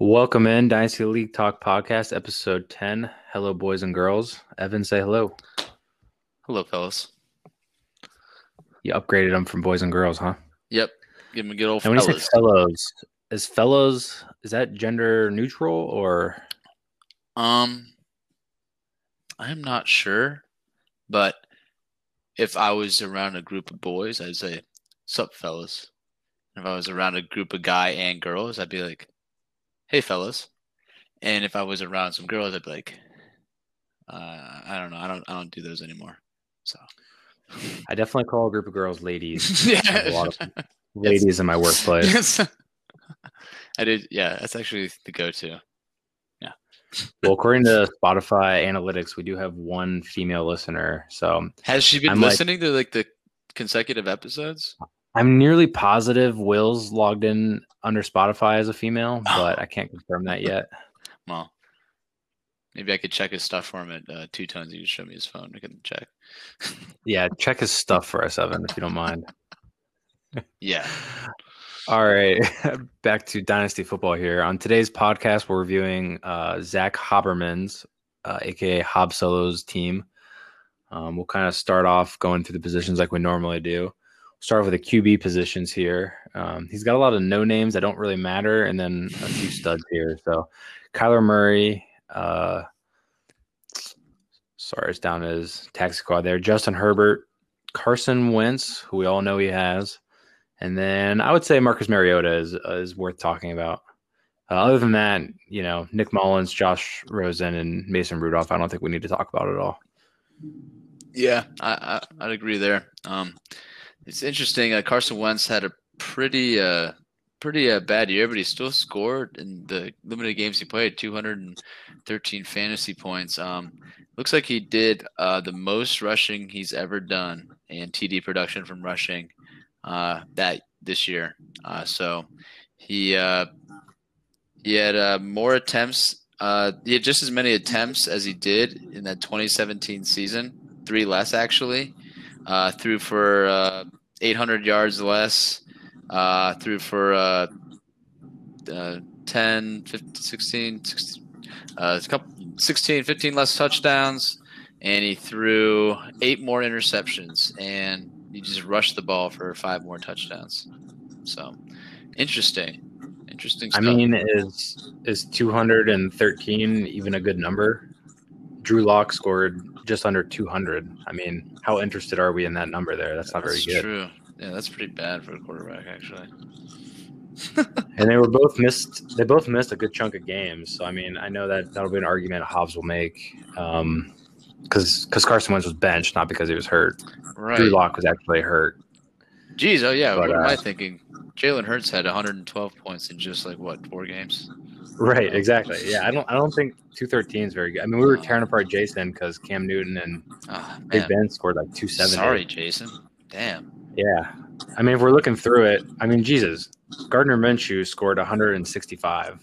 Welcome in Dynasty League Talk Podcast, episode 10. Hello, boys and girls. Evan, say hello. Hello, fellas. You upgraded them from boys and girls, huh? Yep. Give them a good old And when you say fellows, is fellows, is that gender neutral or? Um, I'm not sure, but if I was around a group of boys, I'd say, "Sup, fellas." If I was around a group of guy and girls, I'd be like, "Hey, fellas." And if I was around some girls, I'd be like, uh, "I don't know. I don't. I don't do those anymore." So, I definitely call a group of girls ladies. Have a lot of yeah. ladies in my workplace. Yes. I did. Yeah, that's actually the go-to. Yeah well, according to Spotify analytics, we do have one female listener. So Has she been I'm like- listening to like the consecutive episodes? I'm nearly positive Will's logged in under Spotify as a female, Oh. but I can't confirm that yet. Well, maybe I could check his stuff for him at uh, two tones. You can show me his phone. I can check. Yeah, check his stuff for us, Evan, if you don't mind. Yeah. All right, back to Dynasty Football here. On today's podcast, we're reviewing uh, Zach Haberman's, uh, aka Hob Solo's team. Um, we'll kind of start off going through the positions like we normally do. Start with the QB positions here. Um, he's got a lot of no names that don't really matter, and then a few studs here. So, Kyler Murray. Uh, sorry, it's down his taxi squad there. Justin Herbert, Carson Wentz, who we all know he has. And then I would say Marcus Mariota is uh, is worth talking about. Uh, other than that, you know, Nick Mullens, Josh Rosen, and Mason Rudolph, I don't think we need to talk about at all. Yeah, I, I I'd agree there. Um, it's interesting. Uh, Carson Wentz had a pretty uh pretty uh, bad year, but he still scored in the limited games he played. Two hundred and thirteen fantasy points. Um, looks like he did uh the most rushing he's ever done and TD production from rushing uh that this year. Uh, so he uh he had uh, more attempts. Uh, he had just as many attempts as he did in that 2017 season three less actually. Uh, threw for uh, 800 yards less. Uh, threw for uh, uh, 10, 15, 16, 16, uh, a couple, 16, 15 less touchdowns, and he threw eight more interceptions, and he just rushed the ball for five more touchdowns. So interesting, interesting stuff. I mean, is is 213 even a good number? Drew Lock scored just under 200. I mean, how interested are we in that number there? That's not very good. That's true. Yeah, that's pretty bad for a quarterback, actually. And they were both missed. They both missed a good chunk of games. So I mean, I know that that'll be an argument Hobbs will make, because because Carson Wentz was benched, not because he was hurt. Right. Drew Lock was actually hurt. Jeez, oh yeah. But, what am I uh, thinking? Jalen Hurts had 112 points in just like what four games? Right, exactly. Yeah, I don't. I don't think 213 is very good. I mean, we were tearing apart Jason because Cam Newton and Oh, Big. Ben scored like 270. Sorry, Jason. Damn. Yeah. I mean, if we're looking through it, I mean, Jesus, Gardner Minshew scored 165.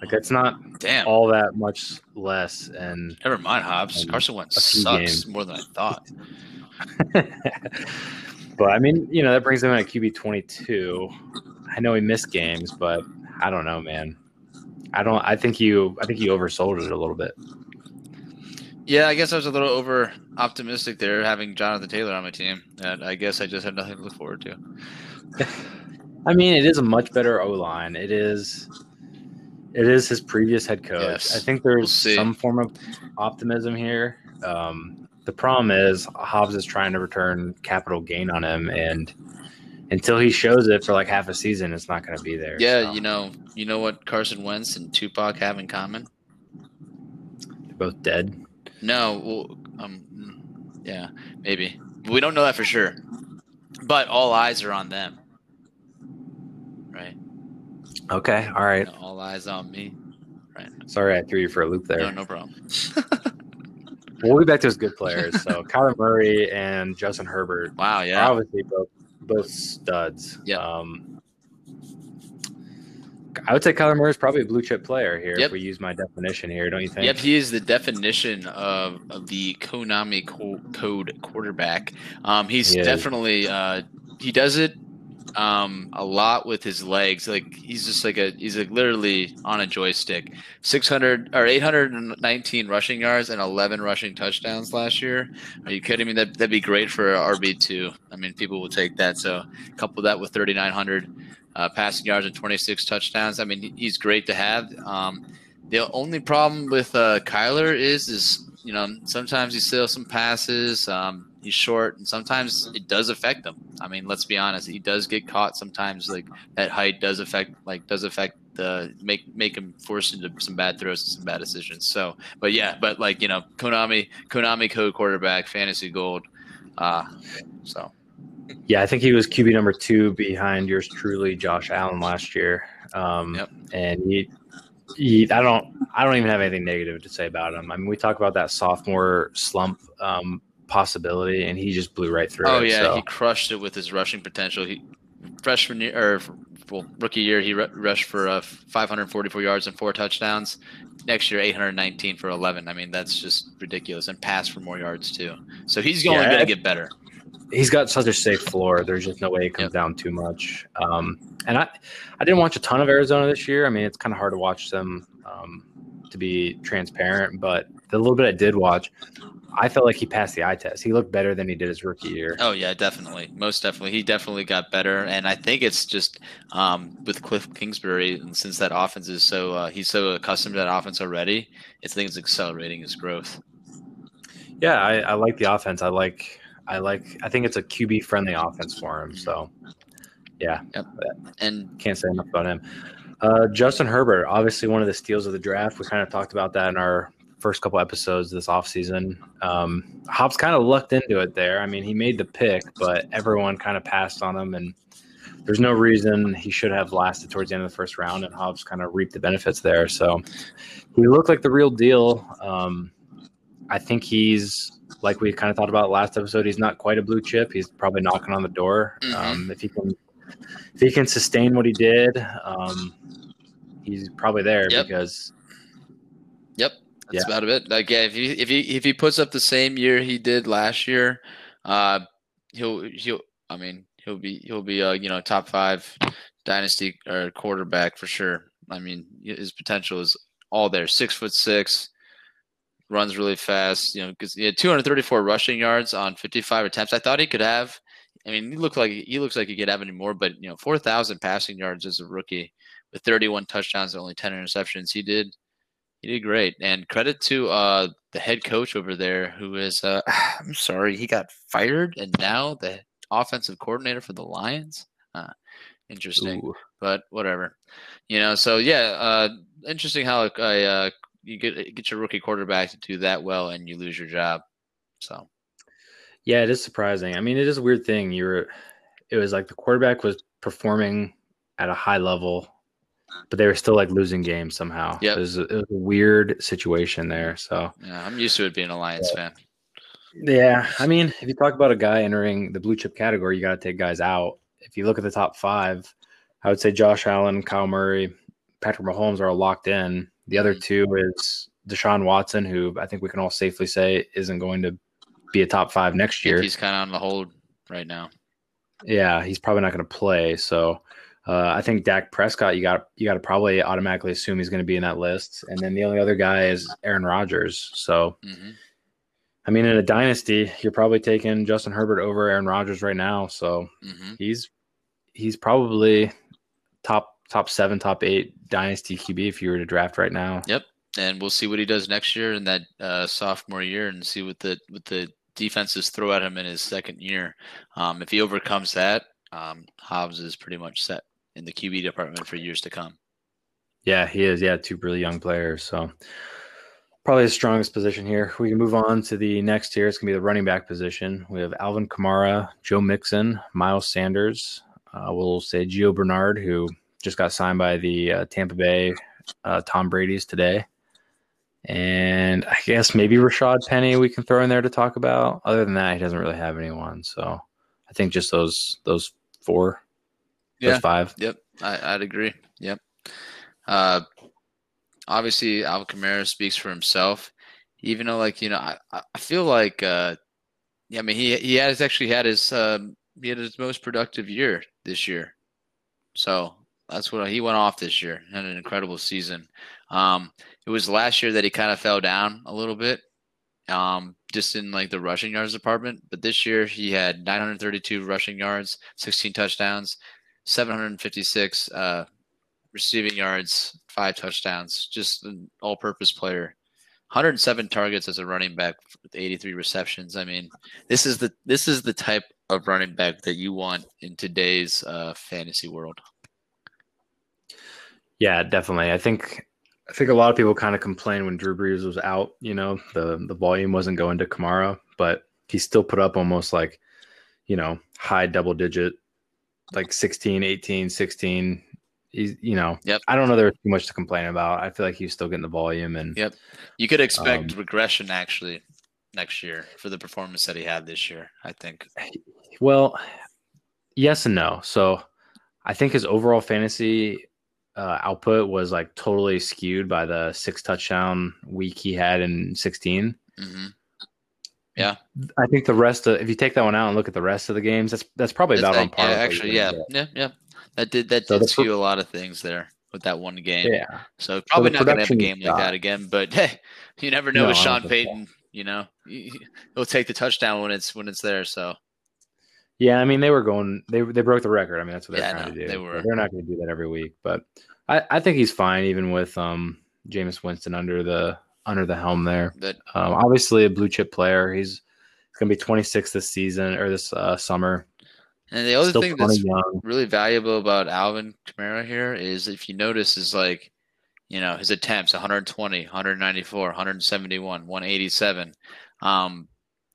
Like that's not Damn. all that much less. And Never mind, Hobbs. Carson Wentz sucks games. more than I thought. but I mean, you know, that brings him at QB 22. I know he missed games, but I don't know, man. I don't. I think you. I think you oversold it a little bit. Yeah, I guess I was a little over optimistic there, having Jonathan Taylor on my team. And I guess I just had nothing to look forward to. I mean, it is a much better O line. It is. It is his previous head coach. Yes. I think there's We'll some form of optimism here. Um, the problem is Hobbs is trying to return capital gain on him, and until he shows it for like half a season, it's not going to be there. Yeah, So, you know, you know what Carson Wentz and Tupac have in common? they're both dead. No, well, um, yeah, maybe. We don't know that for sure. But all eyes are on them. Right? Okay, all right. You know, all eyes on me. Right. Sorry, I threw you for a loop there. No, no problem. We'll be back to his good players. So Kyler Murray and Justin Herbert Wow, yeah. obviously both both studs. Yeah. Um, I would say Kyler Murray is probably a blue chip player here Yep. if we use my definition here, don't you think? Yep, he is the definition of, of the Konami co- code quarterback. Um, he's He definitely uh, he does it um, a lot with his legs. Like he's just like a he's like literally on a joystick. Six hundred or eight hundred and nineteen rushing yards and eleven rushing touchdowns last year. Are you kidding me? That that'd be great for RB two. I mean, people will take that. So couple that with thirty nine hundred uh, passing yards and twenty six touchdowns. I mean, he's great to have. Um, the only problem with uh, Kyler is is you know sometimes he steals some passes. Um, he's short, and sometimes it does affect him. I mean, let's be honest, he does get caught sometimes. Like that height does affect, like does affect the make make him forced into some bad throws and some bad decisions. So, but yeah, but like you know, Konami Konami code quarterback, fantasy gold. Uh, so. Yeah, I think he was QB number two behind yours truly, Josh Allen, last year. Um, yep. And he, he, I don't, I don't even have anything negative to say about him. I mean, we talk about that sophomore slump um, possibility, and he just blew right through. Oh it, yeah, so. he crushed it with his rushing potential. He freshman year or well, rookie year, he rushed for uh, 544 yards and four touchdowns. Next year, 819 for 11. I mean, that's just ridiculous, and passed for more yards too. So he's only yeah, going to get better. He's got such a safe floor. There's just no way he comes yep. down too much. Um, and I, I didn't watch a ton of Arizona this year. I mean, it's kind of hard to watch them, um, to be transparent. But the little bit I did watch, I felt like he passed the eye test. He looked better than he did his rookie year. Oh yeah, definitely, most definitely. He definitely got better, and I think it's just um, with Cliff Kingsbury, and since that offense is so uh, he's so accustomed to that offense already, I think it's accelerating his growth. Yeah, I, I like the offense. I like, I like, I think it's a QB friendly offense for him. So, yeah, yep. and can't say enough about him. Uh, Justin Herbert, obviously one of the steals of the draft. We kind of talked about that in our first couple episodes this offseason. Um, Hobbs kind of lucked into it there. I mean, he made the pick, but everyone kind of passed on him, and there's no reason he should have lasted towards the end of the first round, and Hobbs kind of reaped the benefits there. So he looked like the real deal. Um, I think he's like we kind of thought about last episode. He's not quite a blue chip. He's probably knocking on the door. Mm-hmm. Um, if he can, if he can sustain what he did, um, he's probably there yep. because. Yep. That's yeah. about it. Like, yeah, if he if he if he puts up the same year he did last year, uh, he'll he'll. I mean, he'll be he'll be uh you know top five dynasty or quarterback for sure. I mean, his potential is all there. Six foot six, runs really fast. You know, because he had 234 rushing yards on 55 attempts. I thought he could have. I mean, he looked like he looks like he could have any more, but you know, 4,000 passing yards as a rookie with 31 touchdowns and only 10 interceptions. He did he did great, and credit to uh, the head coach over there, who is uh, I'm sorry, he got fired, and now the offensive coordinator for the Lions. Uh, interesting, Ooh. but whatever, you know. So yeah, uh, interesting how uh, you get get your rookie quarterback to do that well, and you lose your job. So yeah, it is surprising. I mean, it is a weird thing. You're, it was like the quarterback was performing at a high level but they were still like losing games somehow. Yeah, it, was, it was a weird situation there. So yeah, I'm used to it being a Lions fan. Yeah, I mean, if you talk about a guy entering the blue chip category, you got to take guys out. If you look at the top five, I would say Josh Allen, Kyle Murray, Patrick Mahomes are all locked in. The other mm-hmm. two is Deshaun Watson, who I think we can all safely say isn't going to be a top five next year. He's kind of on the hold right now. Yeah, he's probably not going to play. So uh, I think Dak Prescott, you got you got to probably automatically assume he's going to be in that list, and then the only other guy is Aaron Rodgers. So, mm-hmm. I mean, in a dynasty, you're probably taking Justin Herbert over Aaron Rodgers right now. So mm-hmm. he's he's probably top top seven, top eight dynasty QB if you were to draft right now. Yep, and we'll see what he does next year in that uh, sophomore year, and see what the what the defenses throw at him in his second year. Um, if he overcomes that, um, Hobbs is pretty much set in the QB department for years to come. Yeah, he is. Yeah, two really young players. So probably the strongest position here. We can move on to the next tier. It's going to be the running back position. We have Alvin Kamara, Joe Mixon, Miles Sanders. Uh, we'll say Gio Bernard, who just got signed by the uh, Tampa Bay uh, Tom Brady's today. And I guess maybe Rashad Penny we can throw in there to talk about. Other than that, he doesn't really have anyone. So I think just those those four yeah. five. Yep. I, would agree. Yep. Uh, obviously, Alvin Kamara speaks for himself. Even though, like you know, I, I feel like, uh, yeah, I mean, he he has actually had his um, he had his most productive year this year. So that's what he went off this year. Had an incredible season. Um, it was last year that he kind of fell down a little bit, um, just in like the rushing yards department. But this year he had 932 rushing yards, 16 touchdowns, 756 uh, receiving yards, five touchdowns. Just an all-purpose player. 107 targets as a running back with 83 receptions. I mean, this is the this is the type of running back that you want in today's uh, fantasy world. Yeah, definitely. I think I think a lot of people kind of complained when Drew Brees was out, you know, the the volume wasn't going to Kamara, but he still put up almost like, you know, high double digit like 16, 18, 16. He's, you know, yep. I don't know there's too much to complain about. I feel like he's still getting the volume and Yep. You could expect um, regression actually next year for the performance that he had this year, I think. Well, yes and no. So I think his overall fantasy uh, output was like totally skewed by the six touchdown week he had in 16. Hmm I think the rest of if you take that one out and look at the rest of the games, that's that's probably about on par. yeah, actually, yeah, gonna yeah, yeah. That did that So did the pro- a lot of things there with that one game. Yeah, So probably the not gonna have a game like that again. But hey, you never know No, with Sean so. Payton. You know, He- he'll take the touchdown when it's when it's there. So yeah. I mean, they were going. They they broke the record. I mean, that's what they're Yeah, trying no, to do. They were. They're not going to do that every week, but I I think he's fine even with um Jameis Winston under the under the helm there. that Um, obviously a blue chip player. He's going to be 26 this season or this uh, summer. and the other Still thing that's young. really valuable about Alvin Kamara here is if you notice is like, you know, his attempts 120, 194, 171, 187. Um,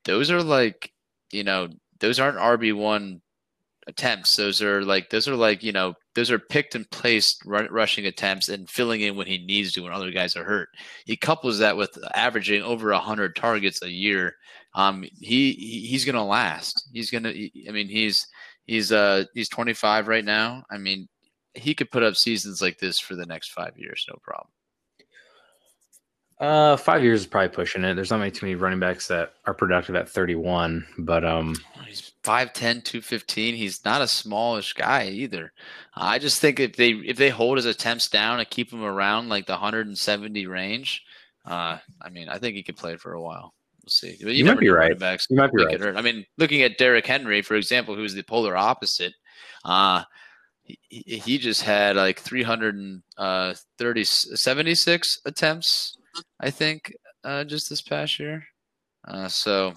those are like, you know, those aren't RB1 attempts. Those are like, those are like, you know, those are picked and placed ru- rushing attempts and filling in when he needs to when other guys are hurt. He couples that with averaging over 100 targets a year. Um, he, he he's gonna last. He's gonna. I mean, he's He's uh he's 25 right now. I mean, he could put up seasons like this for the next five years, no problem. Uh, five years is probably pushing it. There's not many too many running backs that are productive at 31, but um, He's 5'10", 215. He's not a smallish guy either. I just think if they if they hold his attempts down and keep him around like the 170 range, uh, I mean, I think he could play for a while. We'll see. But You might be right. you might be right. hurt. I mean, looking at Derrick Henry, for example, who's the polar opposite, uh, he, he he just had like 330, 76 attempts, I think, uh, just this past year. Uh, so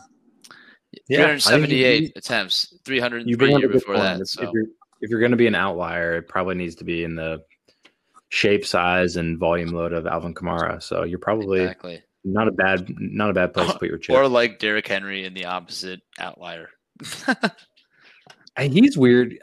Yeah, 378 you- attempts, You 303 bring up a year good before point. that. If, So if you're if you're going to be an outlier, it probably needs to be in the shape, size, and volume load of Alvin Kamara. So you're probably exactly. not a bad not a bad place to put your chip. Or like Derrick Henry in the opposite outlier. And he's weird.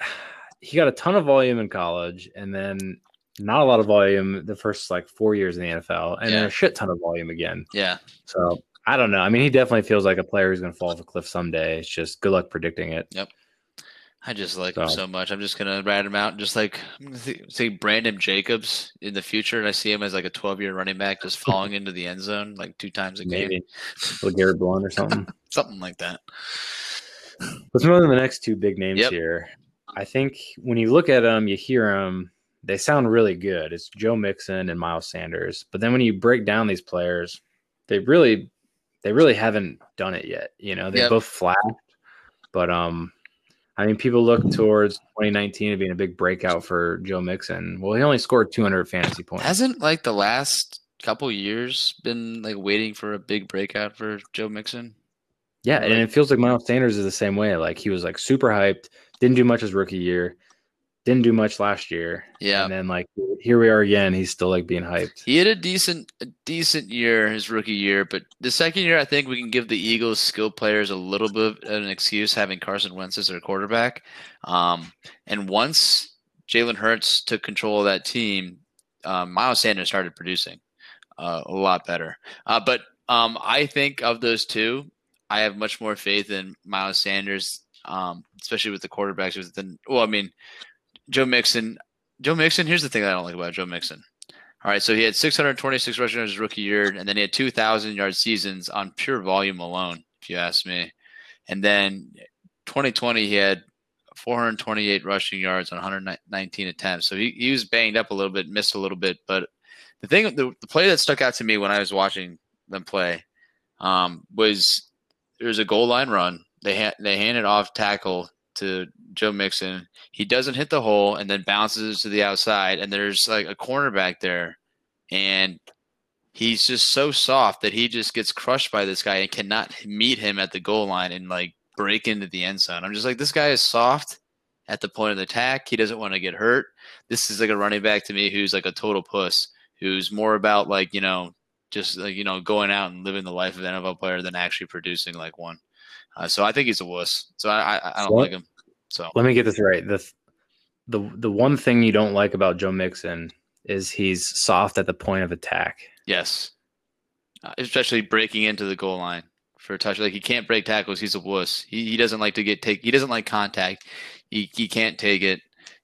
He got a ton of volume in college, and then not a lot of volume the first like four years in the NFL, and then a shit ton of volume again. yeah. So I don't know. I mean, he definitely feels like a player who's going to fall off a cliff someday. It's just good luck predicting it. Yep. I just like him So- so much. I'm just gonna rat him out and just like I'm gonna th- say Brandon Jacobs in the future, and I see him as like a 12 year running back just falling into the end zone like two times a game, Like Garrett Blount or something. something like that. Let's move on to the next two big names Yep. here. I think when you look at them, you hear them, they sound really good. It's Joe Mixon and Miles Sanders. But then when you break down these players, they really, they really haven't done it yet. You know, they Yep. both flashed, but um, I mean, people look towards 2019 being a big breakout for Joe Mixon. Well, he only scored 200 fantasy points. Hasn't like the last couple years been like waiting for a big breakout for Joe Mixon? Yeah, and it feels like Miles Sanders is the same way. Like he was like super hyped, didn't do much his rookie year, didn't do much last year. Yeah. And then like here we are again. He's still like being hyped. He had a decent a decent year his rookie year, but the second year I think we can give the Eagles skill players a little bit of an excuse having Carson Wentz as their quarterback. Um, and once Jalen Hurts took control of that team, um, Miles Sanders started producing uh, a lot better. Uh, but um, I think of those two, I have much more faith in Miles Sanders, um, especially with the quarterbacks. Than well, I mean, Joe Mixon. Joe Mixon. Here's the thing I don't like about Joe Mixon. All right, so he had 626 rushing yards his rookie year, and then he had 2,000 yard seasons on pure volume alone, if you ask me. And then 2020, he had 428 rushing yards on 119 attempts. So he, he was banged up a little bit, missed a little bit. But the thing, the, the play that stuck out to me when I was watching them play um, was there was a goal line run. They ha- they handed off tackle to Joe Mixon. He doesn't hit the hole and then bounces to the outside. And there's like a cornerback there, and he's just so soft that he just gets crushed by this guy and cannot meet him at the goal line and like break into the end zone. I'm just like, this guy is soft at the point of the attack. He doesn't want to get hurt. This is like a running back to me who's like a total puss, who's more about like, you know, just like, you know, going out and living the life of an NFL player than actually producing like one. Uh, so I think he's a wuss. So I, I, I don't so, like him. So let me get this right. The, the, the one thing you don't like about Joe Mixon is he's soft at the point of attack. Yes. Uh, especially breaking into the goal line for a touch. Like he can't break tackles. He's a wuss. He, he doesn't like to get take. He doesn't like contact. He, he can't take it,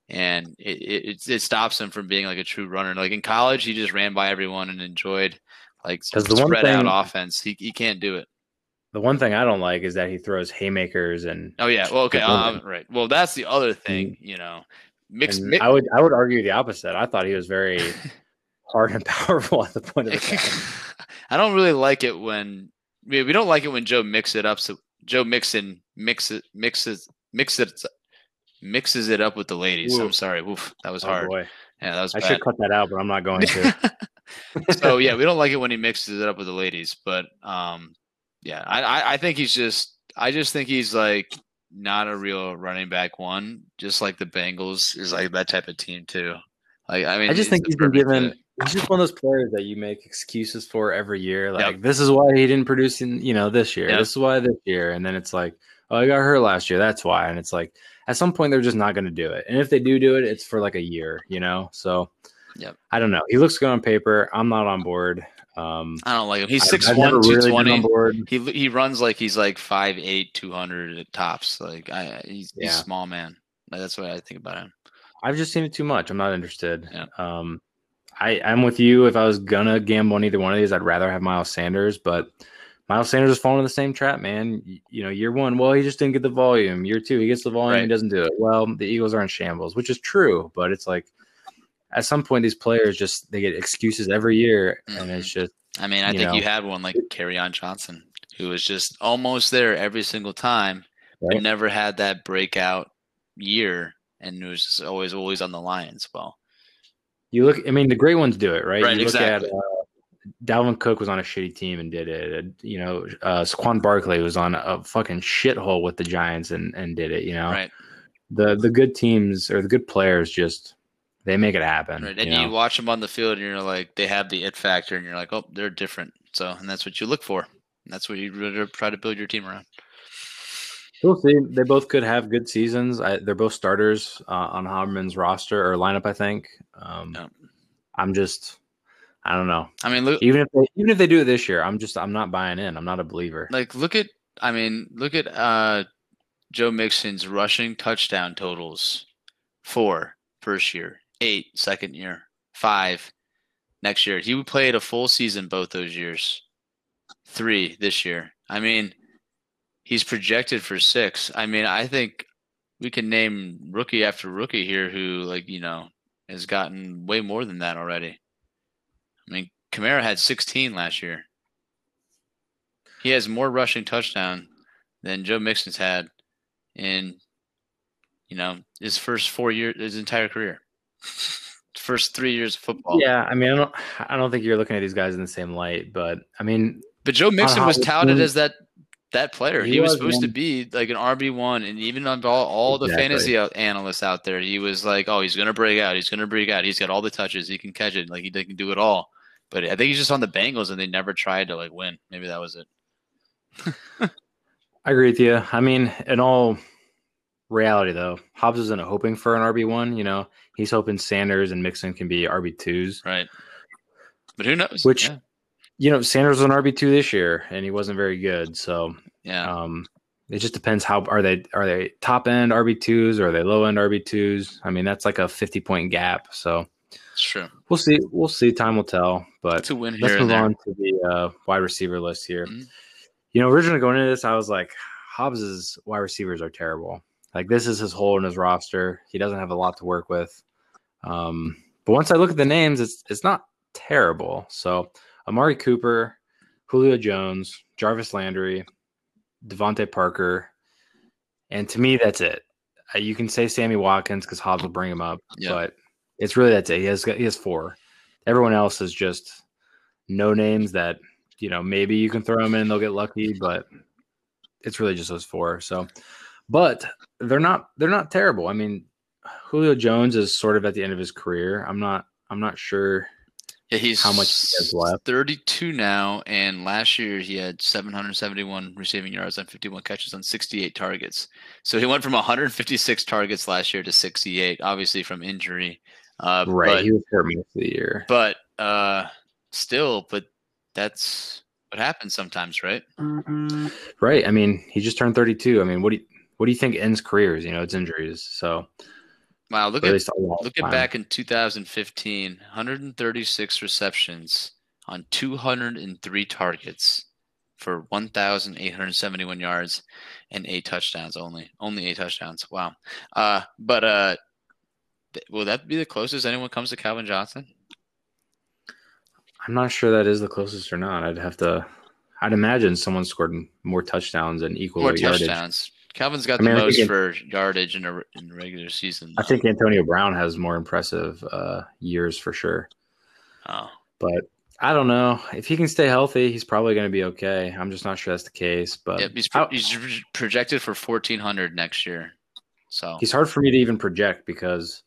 and it, it it stops him from being like a true runner. Like in college, he just ran by everyone and enjoyed like the spread thing, out offense. He he can't do it. The one thing I don't like is that he throws haymakers and. Oh yeah, well okay, um, right. Well, that's the other thing. You know, mixed. I would I would argue the opposite. I thought he was very hard and powerful at the point of attack. I don't really like it when we, we don't like it when Joe mix it up. So Joe Mixon mix it mixes mix it mixes it up with the ladies. Ooh. I'm sorry. Oof, that was oh, hard. Boy. Yeah, that was. I bad. should cut that out, but I'm not going to. so yeah, we don't like it when he mixes it up with the ladies. But um, yeah, I, I I think he's just I just think he's like not a real running back one, just like the Bengals is like that type of team too. Like I mean, I just think he's been given. Fit. He's just one of those players that you make excuses for every year. Like yep. this is why he didn't produce in you know this year. Yep. This is why this year, and then it's like, oh, I got hurt last year. That's why. And it's like at some point they're just not going to do it. And if they do do it, it's for like a year. You know. So. Yep. I don't know. He looks good on paper. I'm not on board. Um, I don't like him. He's six one, two twenty. He he runs like he's like five eight, two hundred at tops. Like I, he's, yeah. he's a small man. That's what I think about him. I've just seen it too much. I'm not interested. Yeah. Um, I, I'm with you. If I was gonna gamble on either one of these, I'd rather have Miles Sanders, but Miles Sanders is falling in the same trap, man. You, you, know, year one, well, he just didn't get the volume. Year two, he gets the volume, right. he doesn't do it. Well, the Eagles are in shambles, which is true, but it's like at some point these players just they get excuses every year, mm-hmm. and it's mm-hmm. just. I mean, I you think know, you had one like on Johnson, who was just almost there every single time, right? but never had that breakout year, and was just always always on the line as well. You look. I mean, the great ones do it, right? Right. You look exactly. at uh, Dalvin Cook was on a shitty team and did it. You know, uh, Saquon Barkley was on a fucking shithole with the Giants and and did it. You know, right. The the good teams or the good players just they make it happen. Right. And you, you watch them on the field and you're like, they have the it factor, and you're like, oh, they're different. So, and that's what you look for. And that's what you really try to build your team around. We'll see. They both could have good seasons. I, they're both starters uh, on Haberman's roster or lineup. I think. Um, yeah. I'm just, I don't know. I mean, look, even if they, even if they do it this year, I'm just, I'm not buying in. I'm not a believer. Like, look at, I mean, look at uh, Joe Mixon's rushing touchdown totals: four first year, eight second year, five next year. He played a full season both those years. Three this year. I mean, he's projected for six. I mean, I think we can name rookie after rookie here who, like, you know, has gotten way more than that already. I mean, Kamara had 16 last year. He has more rushing touchdown than Joe Mixon's had in, you know, his first four years, his entire career. First three years of football. Yeah, I mean, I don't, I don't think you're looking at these guys in the same light, but I mean, but Joe Mixon was touted as that that player. He, he was, was, supposed to be like an RB one, and even on all, all the exactly. fantasy uh, analysts out there, he was like, "Oh, he's gonna break out. He's gonna break out. He's got all the touches. He can catch it. Like he, can do it all." But I think he's just on the Bengals, and they never tried to like win. Maybe that was it. I agree with you. I mean, in all reality, though, Hobbs isn't hoping for an RB one. You know, he's hoping Sanders and Mixon can be RB twos. Right. But who knows? Which. Yeah you know, Sanders was an RB two this year, and he wasn't very good. So yeah, um, it just depends how are they are they top end RB twos or are they low end RB twos? I mean, that's like a fifty point gap. So it's true. We'll see. We'll see. Time will tell. But to win let's move on to the uh, wide receiver list here. Mm-hmm. You know, originally going into this, I was like, Hobbs's wide receivers are terrible. Like this is his hole in his roster. He doesn't have a lot to work with. Um, but once I look at the names, it's it's not terrible. So Amari Cooper, Julio Jones, Jarvis Landry, DeVante Parker, and to me that's it. Uh, you can say Sammy Watkins because Hobbs will bring him up, Yeah. but it's really that's it. He has he has four. Everyone else is just no names that you know maybe you can throw them in, they'll get lucky, but it's really just those four. So, but they're not they're not terrible. I mean, Julio Jones is sort of at the end of his career. I'm not I'm not sure. Yeah, he's How much he has left? 32 now, and last year he had 771 receiving yards on 51 catches on 68 targets. So he went from 156 targets last year to 68, obviously from injury. Uh, Right, But, he was hurt most of the year. but uh, still, but that's what happens sometimes, right? Right. I mean, he just turned 32. I mean, what do you what do you think ends careers? You know, it's injuries. So Wow, look at at least look at time. back in 2015, 136 receptions on 203 targets for 1,871 yards and eight touchdowns only. Only eight touchdowns. Wow. Uh, but uh, th- will that be the closest anyone comes to Calvin Johnson? I'm not sure that is the closest or not. I'd have to. I'd imagine someone scored more touchdowns and equal More yardage. Calvin's got I mean, the most for yardage in a in regular season. I think Antonio Brown has more impressive uh, years for sure. Oh, But I don't know if he can stay healthy. He's probably going to be okay. I'm just not sure that's the case. But yep, he's, pro- how- he's projected for 1,400 next year. So, he's hard for me to even project because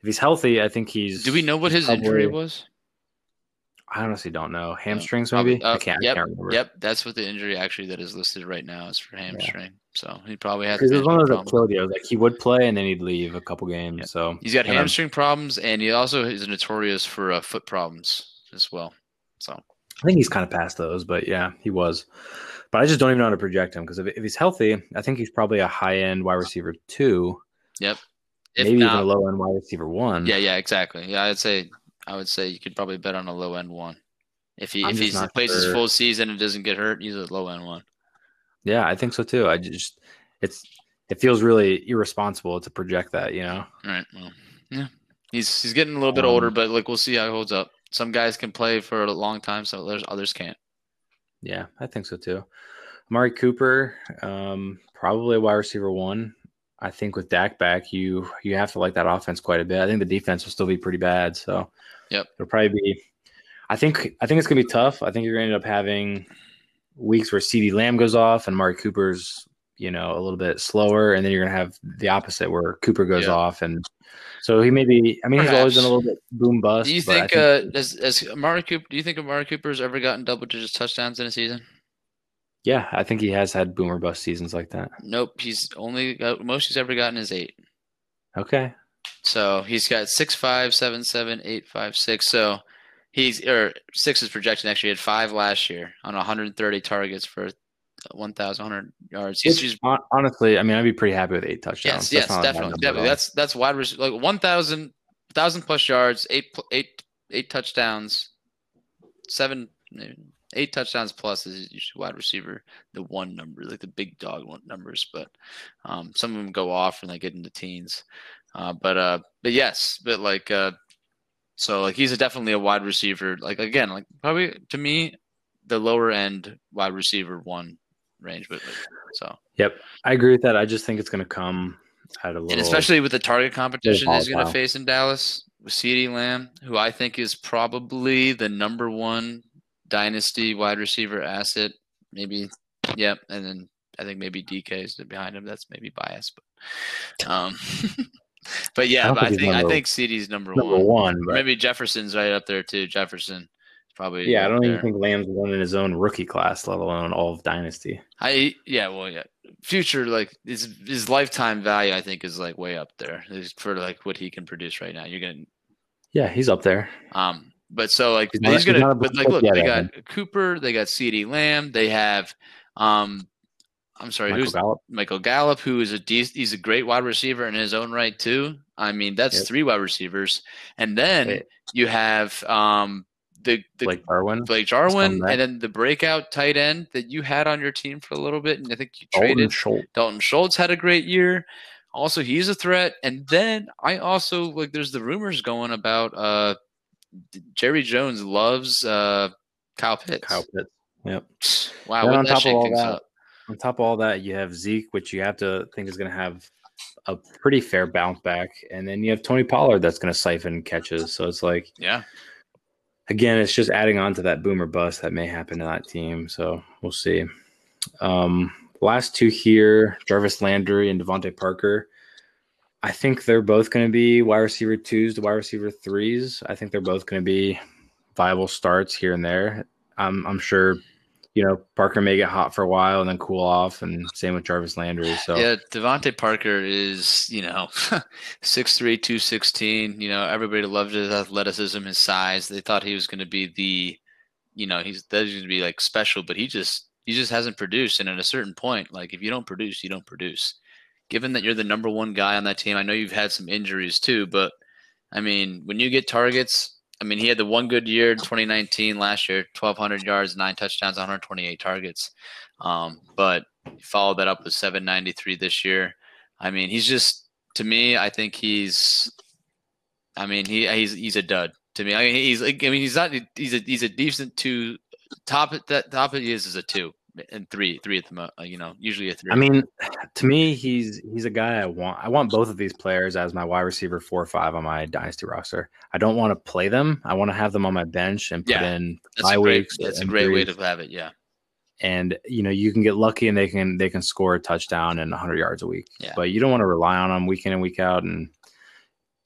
if he's healthy, I think he's. do we know what his injury was? I honestly don't know. Hamstrings, Probably- maybe. uh, I can't. yep, I can't remember. Yep, that's what the injury actually that is listed right now is for hamstring. So he probably has. Because it was one of those that hamstring problems. killed you. Like he would play and then he'd leave a couple games. Yep. So He's got and hamstring problems, and he also is notorious for uh, foot problems as well. So I think he's kind of past those, but yeah, he was. But I just don't even know how to project him because if, if he's healthy, I think he's probably a high end wide receiver two, if maybe even a low end wide receiver one. yeah, yeah, exactly. Yeah, I'd say I would say you could probably bet on a low end one. If he I'm if he plays his full season and doesn't get hurt, he's a low end one. yeah, I think so too. I just it's it feels really irresponsible to project that, you know. All right. Well, yeah, he's he's getting a little bit Um, older, but like we'll see how he holds up. Some guys can play for a long time, so others others can't. Yeah, I think so too. Amari Cooper, um, probably a wide receiver one. I think with Dak back, you you have to like that offense quite a bit. I think the defense will still be pretty bad. So Yep. it'll probably be. I think I think it's gonna be tough. I think you're gonna end up having weeks where CeeDee Lamb goes off and Amari Cooper's you know a little bit slower, and then you're gonna have the opposite where Cooper goes Yeah. off, and so he may be. I mean, he's always been a little bit boom bust. Do you but think, uh, has, has Amari Cooper? Do you think Amari Cooper's ever gotten double digit touchdowns in a season? Yeah, I think he has had boomer bust seasons like that. Nope. He's only got most he's ever gotten is eight. Okay, So he's got six five, seven seven, eight five six. So he's or six is projection. Actually, he had five last year on 130 targets for 1,100 yards. He's, he's honestly, I mean, I'd be pretty happy with eight touchdowns. yes, yes, That's bad definitely, definitely. That's that's wide receiver like 1,000, 1,000 plus yards, eight eight eight touchdowns, seven eight touchdowns plus is usually wide receiver the one number like the big dog numbers but um some of them go off and they get into teens uh but uh but yes but like uh so like he's a, definitely a wide receiver like again like probably to me the lower end wide receiver one range but so Yep, I agree with that. I just think it's going to come at a little. and especially with the target competition he's going to face in Dallas with CeeDee Lamb, who I think is probably the number one dynasty wide receiver asset. Maybe, yep, and then I think maybe DK is behind him. That's maybe biased, but um, but yeah, don't but I think I number- think CeeDee's number, number one. one. Maybe Jefferson's right up there too. Jefferson probably. yeah, I don't even think Lamb's won in his own rookie class, let alone all of Dynasty. I yeah, well yeah. Future like his his lifetime value I think is like way up there for like what he can produce right now. You're gonna Yeah, he's up there. um but so like He's he's gonna but like look they got Cooper, they got CeeDee Lamb, they have um I'm sorry, Michael who's Gallup. Michael Gallup, who is a dec- he's a great wide receiver in his own right too. I mean, that's Yep. three wide receivers, and then Wait. you have um the the Blake Darwin. Blake Jarwin, and then the breakout tight end that you had on your team for a little bit, and I think you Dalton traded. Schultz. Dalton Schultz had a great year. Also, he's a threat. And then I also like there's the rumors going about uh Jerry Jones loves uh Kyle Pitts. Kyle Pitts. Yep. Wow, on top of all that, up? on top of all that, you have Zeke, which you have to think is going to have a pretty fair bounce back, and then you have Tony Pollard that's going to siphon catches. So it's like Yeah. again, it's just adding on to that boomer bust that may happen to that team. So we'll see. Um, last two here, Jarvis Landry and DeVante Parker. I think they're both going to be wide receiver twos to wide receiver threes. I think they're both going to be viable starts here and there. I'm, I'm sure, you know, Parker may get hot for a while and then cool off, and same with Jarvis Landry. So Yeah, DeVante Parker is, you know, 6'3, 216. You know, everybody loved his athleticism, his size. They thought he was going to be the, you know, he's that he's going to be like special, but he just he just hasn't produced. And at a certain point, like if you don't produce, you don't produce. Given that you're the number one guy on that team, I know you've had some injuries too, but I mean, when you get targets, I mean, he had the one good year in 2019 last year, 1,200 yards, nine touchdowns, 128 targets. Um, but he followed that up with 793 this year. I mean, he's just to me. I think he's. I mean, he he's he's a dud to me. I mean, he's. I mean, he's not. He's a he's a decent two. Top that top he is is a two and three three at the mo. You know, usually a three. I mean, to me, he's he's a guy I want. I want both of these players as my wide receiver four or five on my dynasty roster. I don't want to play them. I want to have them on my bench and put Yeah, in that's a great. weeks. That's a great way to have it. Yeah. And you know, you can get lucky and they can they can score a touchdown and 100 yards a week. Yeah. But you don't want to rely on them week in and week out. And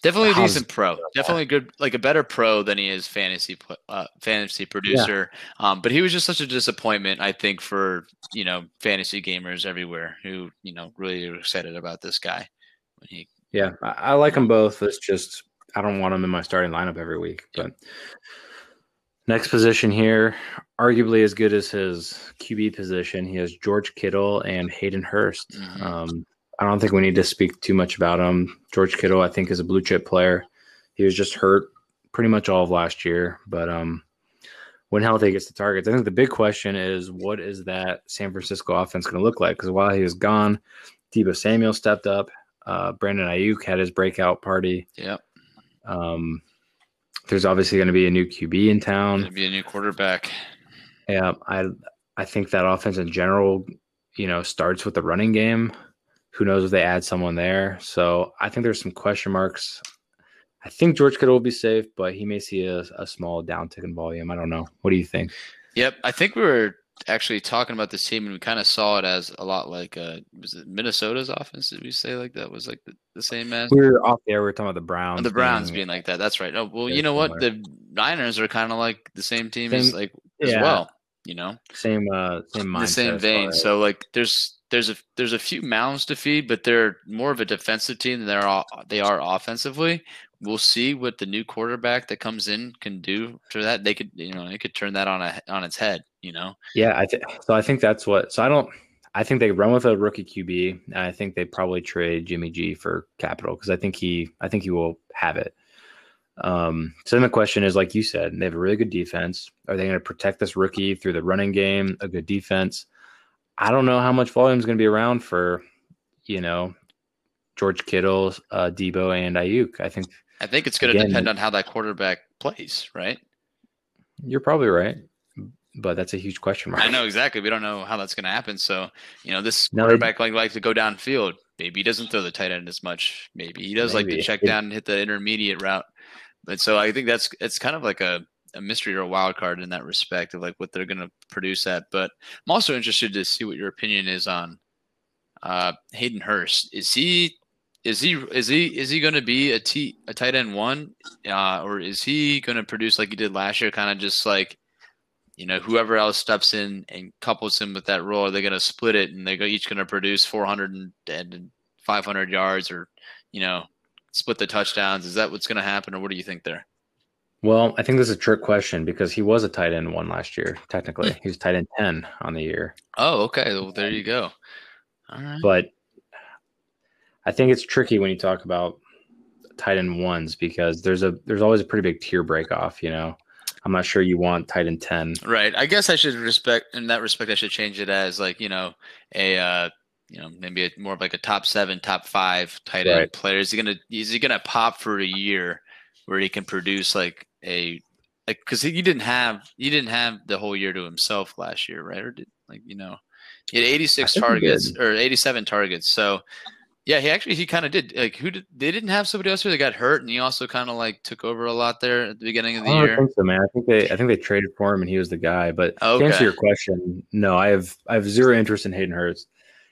Definitely a decent pro. Definitely good, like a better pro than he is fantasy uh, fantasy producer. Um, but he was just such a disappointment, I think, for you know fantasy gamers everywhere who you know really are excited about this guy. When he, yeah, I, I like them both. It's just I don't want them in my starting lineup every week. But next position here, arguably as good as his QB position, he has George Kittle and Hayden Hurst. Mhm. Um, I don't think we need to speak too much about him. George Kittle, I think, is a blue chip player. He was just hurt pretty much all of last year, but um, when healthy, gets the targets. I think the big question is what is that San Francisco offense going to look like? Because while he was gone, Deebo Samuel stepped up. Uh, Brandon Aiyuk had his breakout party. yeah, Um, there's obviously going to be a new QB in town. be a new quarterback. Yeah, I I think that offense in general, you know, starts with the running game. Who knows if they add someone there? So I think there's some question marks. I think George Kittle will be safe, but he may see a, a small downtick in volume. I don't know. What do you think? Yep, I think we were actually talking about this team, and we kind of saw it as a lot like uh, was it Minnesota's offense? Did we say like that was like the, the same as? We were off there. We were talking about the Browns. The Browns being- being like that. That's right. Oh well, you know what? The Niners are kind of like the same team as Same- like as yeah, well. You know, Same, uh, same mindset. the same vein. as- So like, there's there's a there's a few mounds to feed, but they're more of a defensive team than they're they are offensively. We'll see what the new quarterback that comes in can do to that. They could you know they could turn that on a on its head. You know. Yeah, I th- so I think that's what. So I don't. I think they run with a rookie QB, and I think they probably trade Jimmy G for capital because I think he. I think he will have it. Um, so then the question is, like you said, they have a really good defense. Are they going to protect this rookie through the running game? A good defense. I don't know how much volume is going to be around for, you know, George Kittle, uh, Deebo, and Aiyuk. I think I think it's going to depend on how that quarterback plays, right? you're probably right, but that's a huge question mark. I know exactly. We don't know how that's going to happen. So, you know, this No, they- quarterback like likes to go downfield. Maybe he doesn't throw the tight end as much. Maybe he does like to check down and hit the intermediate route. But so I think that's it's kind of like a, a mystery or a wild card in that respect of like what they're going to produce at. But I'm also interested to see what your opinion is on uh, Hayden Hurst. Is he is he is he is he going to be a t a tight end one, uh, or is he going to produce like he did last year, kind of just like you know, whoever else steps in and couples him with that role, Are they're going to split it and they're each going to produce 400 and, and 500 yards or, you know, split the touchdowns. Is that what's going to happen or what do you think there? Well, I think this is a trick question because he was a tight end one last year. Technically, he was tight end ten on the year, Oh, okay. Well, there you go. All right. but I think it's tricky when you talk about tight end ones because there's a there's always a pretty big tier break off. You know, I'm not sure you want tight end ten. Right. I guess I should respect in that respect. I should change it as like you know a uh, you know, maybe a, more of like a top seven, top five tight end Right. player. Is he gonna is he gonna pop for a year where he can produce like a like because he didn't have he didn't have the whole year to himself last year, right? Or did like you know he had 86 targets or 87 targets. So yeah, he actually he kind of did like who did they didn't have somebody else who they got hurt and he also kind of like took over a lot there at the beginning of the don't year. think so, man. I think they I think they traded for him and he was the guy. But to answer your question, no, I have I have zero interest in Hayden Hurst.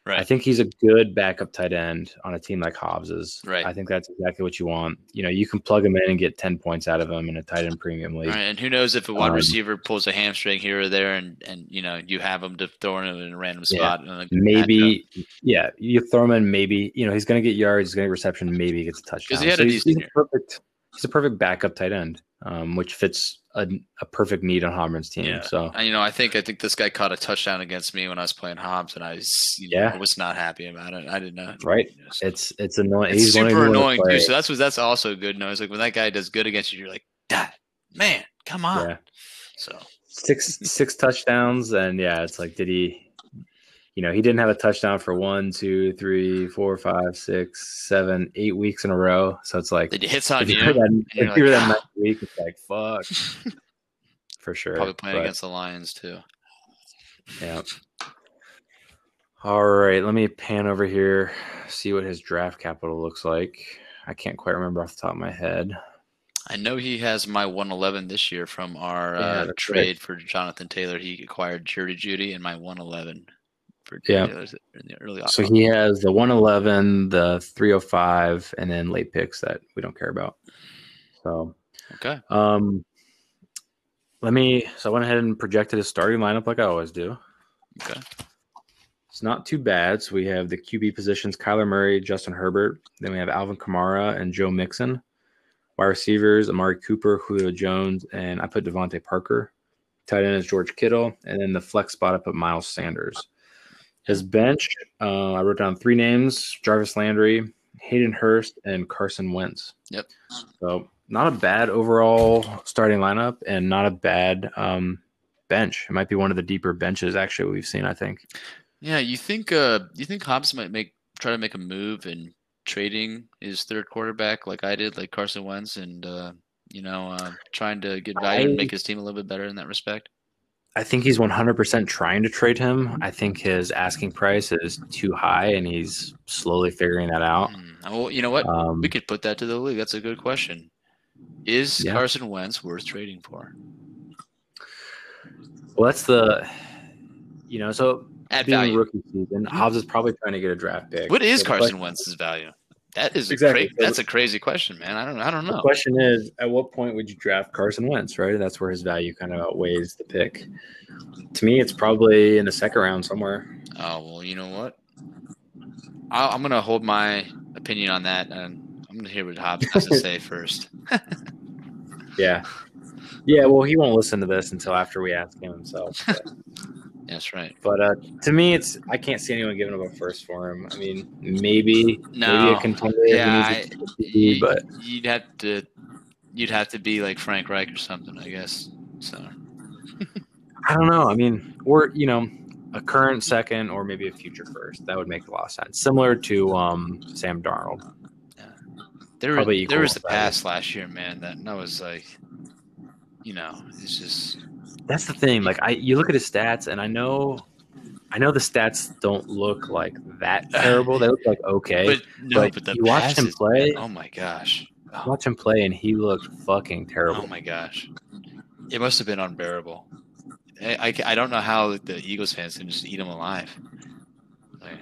Right. I think he's a good backup tight end on a team like Hobbs's. Right. I think that's exactly what you want. You know, you can plug him in and get ten points out of him in a tight end premium league. Right, and who knows if a wide Um, receiver pulls a hamstring here or there, and and you know you have him to throw in in a random Yeah. spot. Maybe, yeah, you throw him in. Maybe you know he's going to get yards, he's going to get reception. Maybe he gets a touchdown. he had a he's, decent he's year. perfect. He's a perfect backup tight end, um, which fits a, a perfect need on Homer's team. Yeah. So And, you know, I think I think this guy caught a touchdown against me when I was playing Hobbs, and I was you know, Yeah. I was not happy about it. I didn't know. right, you know, so- it's it's annoying. it's he's super annoying too. So that's what that's also good noise. Like when that guy does good against you, you're like, Dad, man, come on. Yeah. So six six touchdowns and yeah it's like did he you know he didn't have a touchdown for one two three four five six seven eight weeks in a row. So it's like did he hits on if you you? that, you're if you hear like, that next week it's like fuck. For sure Probably playing but, against the Lions too. yeah. All right let me pan over here see what his draft capital looks like. I can't quite remember off the top of my head. I know he has my 111 this year from our Yeah, uh, trade for Jonathan Taylor. He acquired Judy Judy and my 111 for Yeah. Taylor in the early. so he has the 111 the 305 and then late picks that we don't care about so okay. Um, let me. So I went ahead and projected his starting lineup like I always do. Okay. It's not too bad. So we have the QB positions: Kyler Murray, Justin Herbert. Then we have Alvin Kamara and Joe Mixon. Wide receivers: Amari Cooper, Julio Jones, and I put DeVante Parker. Tight end is George Kittle, and then the flex spot I put Miles Sanders. His bench, uh, I wrote down three names: Jarvis Landry, Hayden Hurst, and Carson Wentz. Yep. So not a bad overall starting lineup, and not a bad um, bench. It might be one of the deeper benches actually we've seen. I think. Yeah, you think uh you think Hobbs might make try to make a move in trading his third quarterback like I did, like Carson Wentz, and uh, you know uh, trying to get value and make his team a little bit better in that respect. I think he's 100% trying to trade him. I think his asking price is too high, and he's slowly figuring that out. Hmm. Well, you know what? Um, we could put that to the league. That's a good question. Is Yeah. Carson Wentz worth trading for? well, that's the, you know, so At being value. rookie season, Hobbs is probably trying to get a draft pick. What is So Carson Wentz's value? That is Exactly. a cra- that's a crazy question, man. I don't I don't know. The question is, at what point would you draft Carson Wentz? Right, that's where his value kind of outweighs the pick. To me, it's probably in the second round somewhere. Oh well, you know what? i I'm gonna hold my opinion on that, and I'm gonna hear what Hobbs has to say first. Yeah, yeah. Well, he won't listen to this until after we ask him himself. That's right. but uh, to me, it's I can't see anyone giving up a first for him. I mean, maybe maybe a contender. Yeah, a You- but you'd have to you'd have to be like Frank Reich or something, I guess. So I don't know. I mean, or you know, a current second or maybe a future first. That would make a lot of sense. Similar to um, Sam Darnold. there Probably was, there was the pass last year, man. That that was like, you know, it's just That's the thing. Like I, you look at his stats, and I know, I know the stats don't look like that terrible. They look like okay. but no, but but, the you watched him play? oh my gosh. Oh, Watch him play, and he looked fucking terrible. oh my gosh. It must have been unbearable. I, I, I don't know how the Eagles fans can just eat him alive. Like,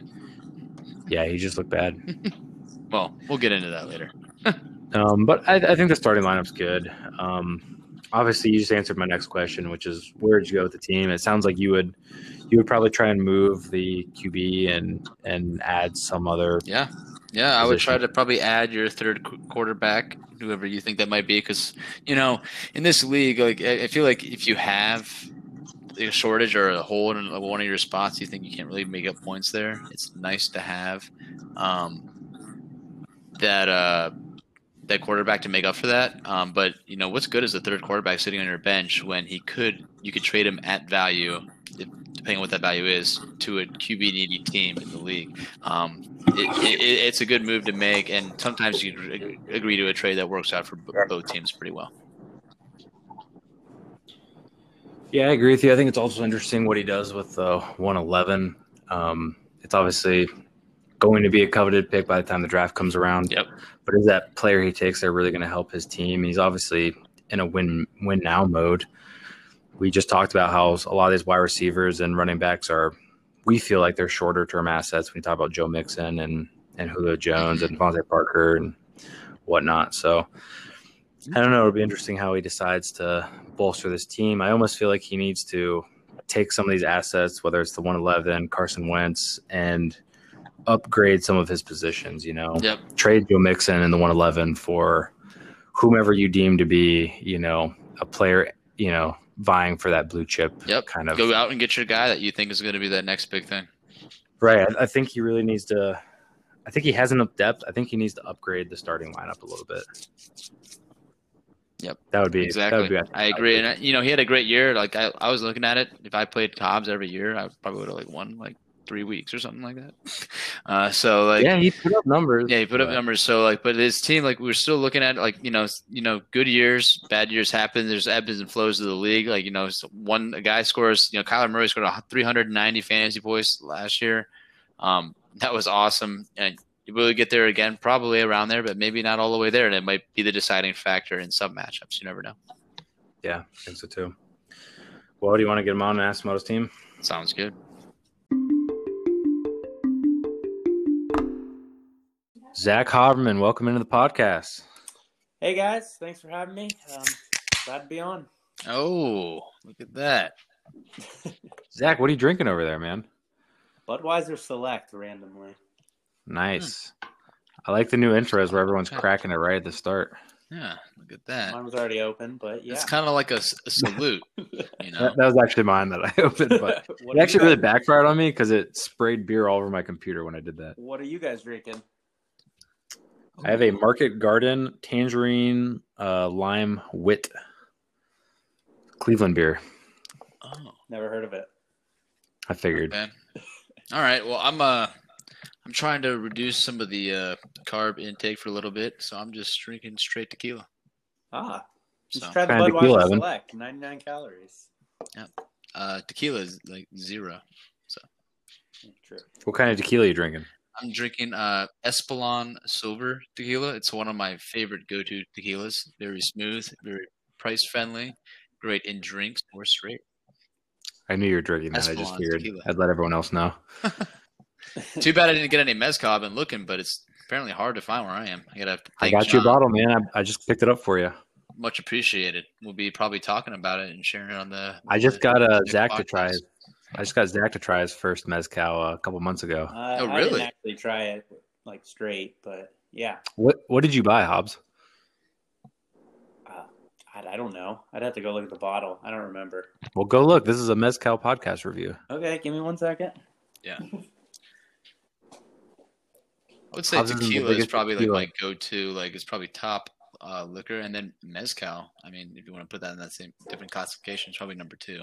Yeah, he just looked bad. well, we'll get into that later. Um, but I, I think the starting lineup's good. Um, obviously, you just answered my next question, which is where'd you go with the team? It sounds like you would, you would probably try and move the QB and and add some other. Yeah, yeah. I would try to probably add your third qu- quarterback, whoever you think that might be, because you know, in this league, like I I feel like if you have a shortage or a hole in one of your spots, you think you can't really make up points there. It's nice to have um, that uh, that quarterback to make up for that. Um, but you know, what's good is the third quarterback sitting on your bench when he could, you could trade him at value. Depending on what that value is, to a QB needy team in the league. Um, it, it, it's a good move to make, and sometimes you agree to a trade that works out for both teams pretty well. Yeah, I agree with you. I think it's also interesting what he does with the 111. Um, it's obviously going to be a coveted pick by the time the draft comes around. Yep. But is that player he takes there really going to help his team? He's obviously in a win win now mode. We just talked about how a lot of these wide receivers and running backs are. We feel like they're shorter term assets. When we talk about Joe Mixon and and Julio Jones and DeVante Parker and whatnot. So I don't know. It'll be interesting how he decides to bolster this team. I almost feel like he needs to take some of these assets, whether it's the 111, Carson Wentz, and upgrade some of his positions. You know, Yep. trade Joe Mixon in the 111 for whomever you deem to be, you know, a player, you know, vying for that blue chip Yep. kind of. Go out and get your guy that you think is going to be that next big thing. Right. I, I think he really needs to. I think he has enough depth. I think he needs to upgrade the starting lineup a little bit. Yep. That would be Exactly. Would be, I agree. And, you know, he had a great year. Like, I, I was looking at it. If I played Hobbs every year, I probably would have, like, won, like, three weeks or something like that. Uh, so, like, yeah, he put up numbers. Yeah, he put up numbers. So like, but his team, like, we we're still looking at like, you know, you know, good years, bad years happen. There's ebbs and flows of the league. Like, you know, one a guy scores, you know, Kyler Murray scored a 390 fantasy points last year. Um, that was awesome, and will he get there again? Probably around there, but maybe not all the way there. And it might be the deciding factor in some matchups. You never know. Yeah, I think so too. Well, do you want to get him on and ask him about his team? Sounds good. Zach Haberman, welcome into the podcast. Hey guys, thanks for having me. Um, glad to be on. Oh, look at that. Zach, what are you drinking over there, man? Budweiser Select randomly. Nice. I like the new intros where everyone's cracking it right at the start. Yeah, look at that. Mine was already open, but yeah. It's kind of like a salute, you know. That, that was actually mine that I opened, but it actually really guys, backfired on me because it sprayed beer all over my computer when I did that. what are you guys drinking? I have a Market Garden Tangerine uh, Lime Wit Cleveland beer. Oh. Never heard of it. I figured. Okay. All right. Well, I'm uh, I'm trying to reduce some of the uh, carb intake for a little bit, so I'm just drinking straight tequila. Ah, just So, try the Budweiser tequila, Select, 99 calories. Yeah. uh, tequila is like zero. So. True. What kind of tequila are you drinking? I'm drinking uh, Espolòn Silver tequila. It's one of my favorite go-to tequilas. Very smooth, very price friendly, great in drinks or straight. I knew you were drinking that. I just Espolòn figured tequila. I'd let everyone else know. Too bad I didn't get any mezcal. I've been looking, but it's apparently hard to find where I am. I gotta. I thank got you a bottle, man. I, I just picked it up for you. Much appreciated. We'll be probably talking about it and sharing it on the. I just the got a next Zach to try. Podcast. his- I just got Zach to try his first mezcal uh, a couple months ago. Uh, Oh, really? I really? didn't actually try it like straight, but yeah. What What did you buy, Hobbs? Uh, I, I don't know. I'd have to go look at the bottle. I don't remember. Well, go look. This is a mezcal podcast review. Okay, give me one second. Yeah. I would say Hobbs tequila is biggest probably tequila. like my go-to. Like it's probably top uh, liquor, and then mezcal. I mean, if you want to put that in that same different classification, it's probably number two.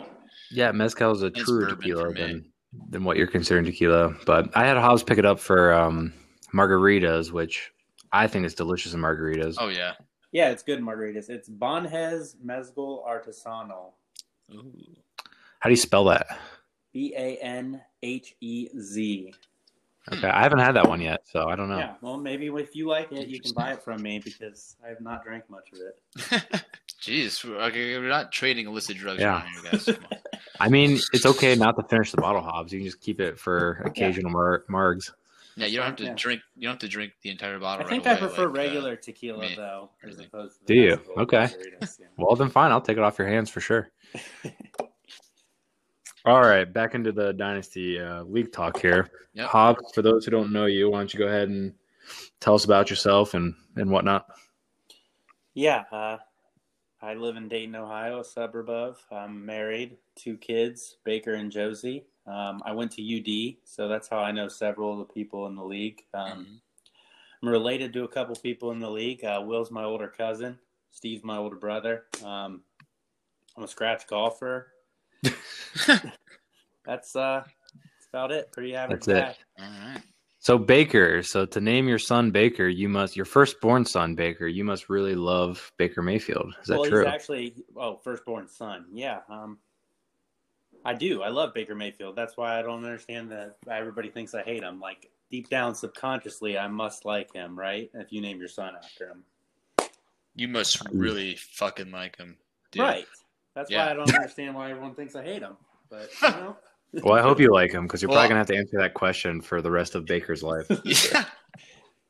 Yeah, mezcal is a It's truer tequila than than what you're considering tequila. But I had Hobbs pick it up for um, margaritas, which I think is delicious in margaritas. Oh yeah. Yeah, it's good margaritas. It's Banhez Mezcal Artesanal. Ooh. How do you spell that? B A N H E Z. Okay, I haven't had that one yet, so I don't know. Yeah, well, maybe if you like it, you can buy it from me because I have not drank much of it. Jeez, we're, okay, we're not trading illicit drugs Yeah. here, guys. I mean, it's okay not to finish the bottle, Hobbs. You can just keep it for occasional mar- margs. Yeah, you don't have to Yeah. drink. You don't have to drink the entire bottle. I think right I away, prefer like, uh, regular tequila me. though, as opposed to the Do you? Okay. margaritas, yeah. Well, then fine. I'll take it off your hands for sure. All right, back into the Dynasty uh, League talk here. Yep. Hobbs, for those who don't know you, why don't you go ahead and tell us about yourself and, and whatnot? Yeah, uh, I live in Dayton, Ohio, a suburb of. I'm married, two kids, Baker and Josie. Um, I went to UD, so that's how I know several of the people in the league. Um, Mhm. I'm related to a couple people in the league. Uh, Will's my older cousin. Steve's my older brother. Um, I'm a scratch golfer. that's uh, that's about it. Pretty average That's it. guy. All right. So Baker, so to name your son Baker, you must your firstborn son Baker, you must really love Baker Mayfield. Is that true? well, true? he's actually oh, firstborn son. Yeah. Um, I do. I love Baker Mayfield. That's why I don't understand that everybody thinks I hate him. Like deep down, subconsciously, I must like him, right? If you name your son after him, You must really fucking like him. Dude. right? That's Yeah. why I don't understand why everyone thinks I hate him. But you know, well, I hope you like him because you're Well- probably gonna have to answer that question for the rest of Baker's life. Yeah.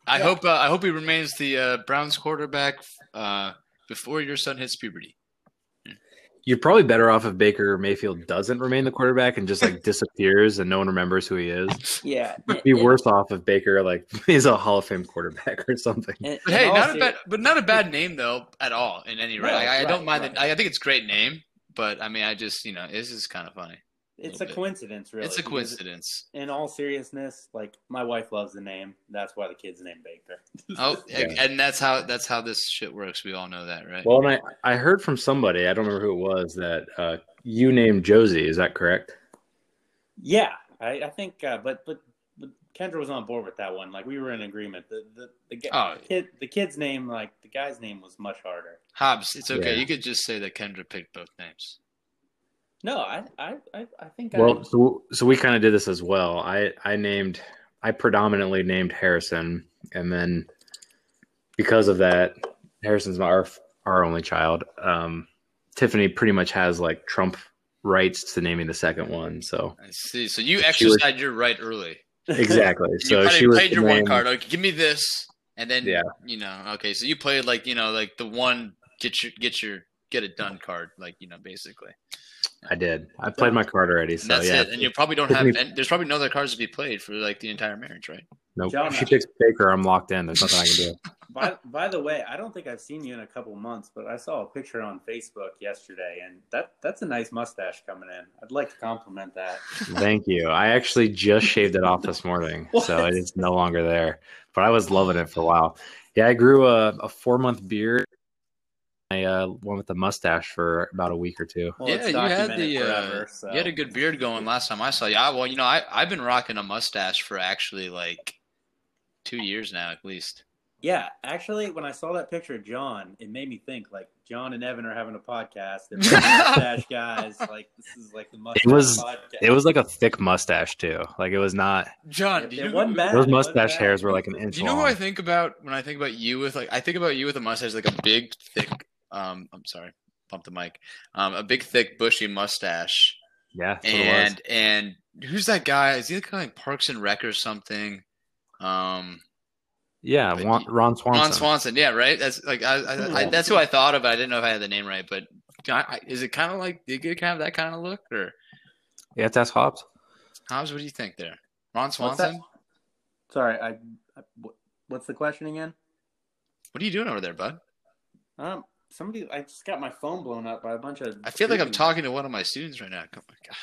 I Yeah. hope uh, I hope he remains the uh, Browns quarterback uh, before your son hits puberty. You're probably better off if Baker Mayfield doesn't remain the quarterback and just like disappears and no one remembers who he is. yeah. It'd be worse off if Baker like is a Hall of Fame quarterback or something. And- But hey, not also- a bad, but not a bad name though at all in any No, way. I, I don't right, mind right. it. I, I think it's a great name, but I mean, I just you know, this is kind of funny. It's a bit. coincidence, really. it's a coincidence. In all seriousness, like my wife loves the name. That's why the kid's named Baker. Oh, Yeah. and that's how that's how this shit works. We all know that, right? Well, and I, I heard from somebody, I don't remember who it was, that uh, you named Josie. Is that correct? Yeah, I, I think, uh, but, but but Kendra was on board with that one. Like we were in agreement. The the the, g- Oh. kid, the kid's name, like the guy's name, was much harder. Hobbs, it's okay. Yeah. You could just say that Kendra picked both names. No, I I I, I think Well, I, so, so we kind of did this as well. I I named I predominantly named Harrison, and then because of that, Harrison's my, our our only child. Um, Tiffany pretty much has like Trump rights to naming the second one. So I see. So you was- exercised your right early. exactly. You So already she was played to your one card. Okay, give me this, and then Yeah. you know. Okay, so you played like you know, like the one get your get your get it done card, like you know, basically. I did. I played my card already. So that's yeah. it. And you probably don't have. And there's probably no other cards to be played for like the entire marriage, right? Nope. John- If she picks Baker, I'm locked in. There's nothing I can do. by by the way, I don't think I've seen you in a couple months, but I saw a picture on Facebook yesterday, and that that's a nice mustache coming in. I'd like to compliment that. Thank you. I actually just shaved it off this morning, so it is no longer there. But I was loving it for a while. Yeah, I grew a, a four month beard. I uh, went with the mustache for about a week or two. Well, yeah, you had documented the uh, so. you had a good beard going last time I saw you. I, well, you know, I I've been rocking a mustache for actually like two years now at least. Yeah, actually, when I saw that picture of John, it made me think like John and Evan are having a podcast. They're mustache guys. Like this is like the mustache It was- podcast. It was like a thick mustache too. Like it was not. John, It- do you it know wasn't who- bad. Those mustache hairs were like an inch Do you know long. who I think about when I think about you with like I think about you with a mustache like a big thick um I'm sorry, bump the mic. Um a big thick bushy mustache. yeah, that's it was. And and who's that guy? Is he kind of like Parks and Rec or something? Um Yeah, Ron, Ron Swanson. Ron Swanson, yeah, right. That's like I, I, I that's who I thought of. I didn't know if I had the name right, but I, I, is it kind of like did you kind of that kind of look or Yeah, that's ass Hobbs. Hobbs? What do you think there? Ron Swanson, Sorry, I, I. What's the question again? what are you doing over there, bud? Um, somebody. I just got my phone blown up by a bunch of. I feel like I'm talking to one of my students right now. Come on, God.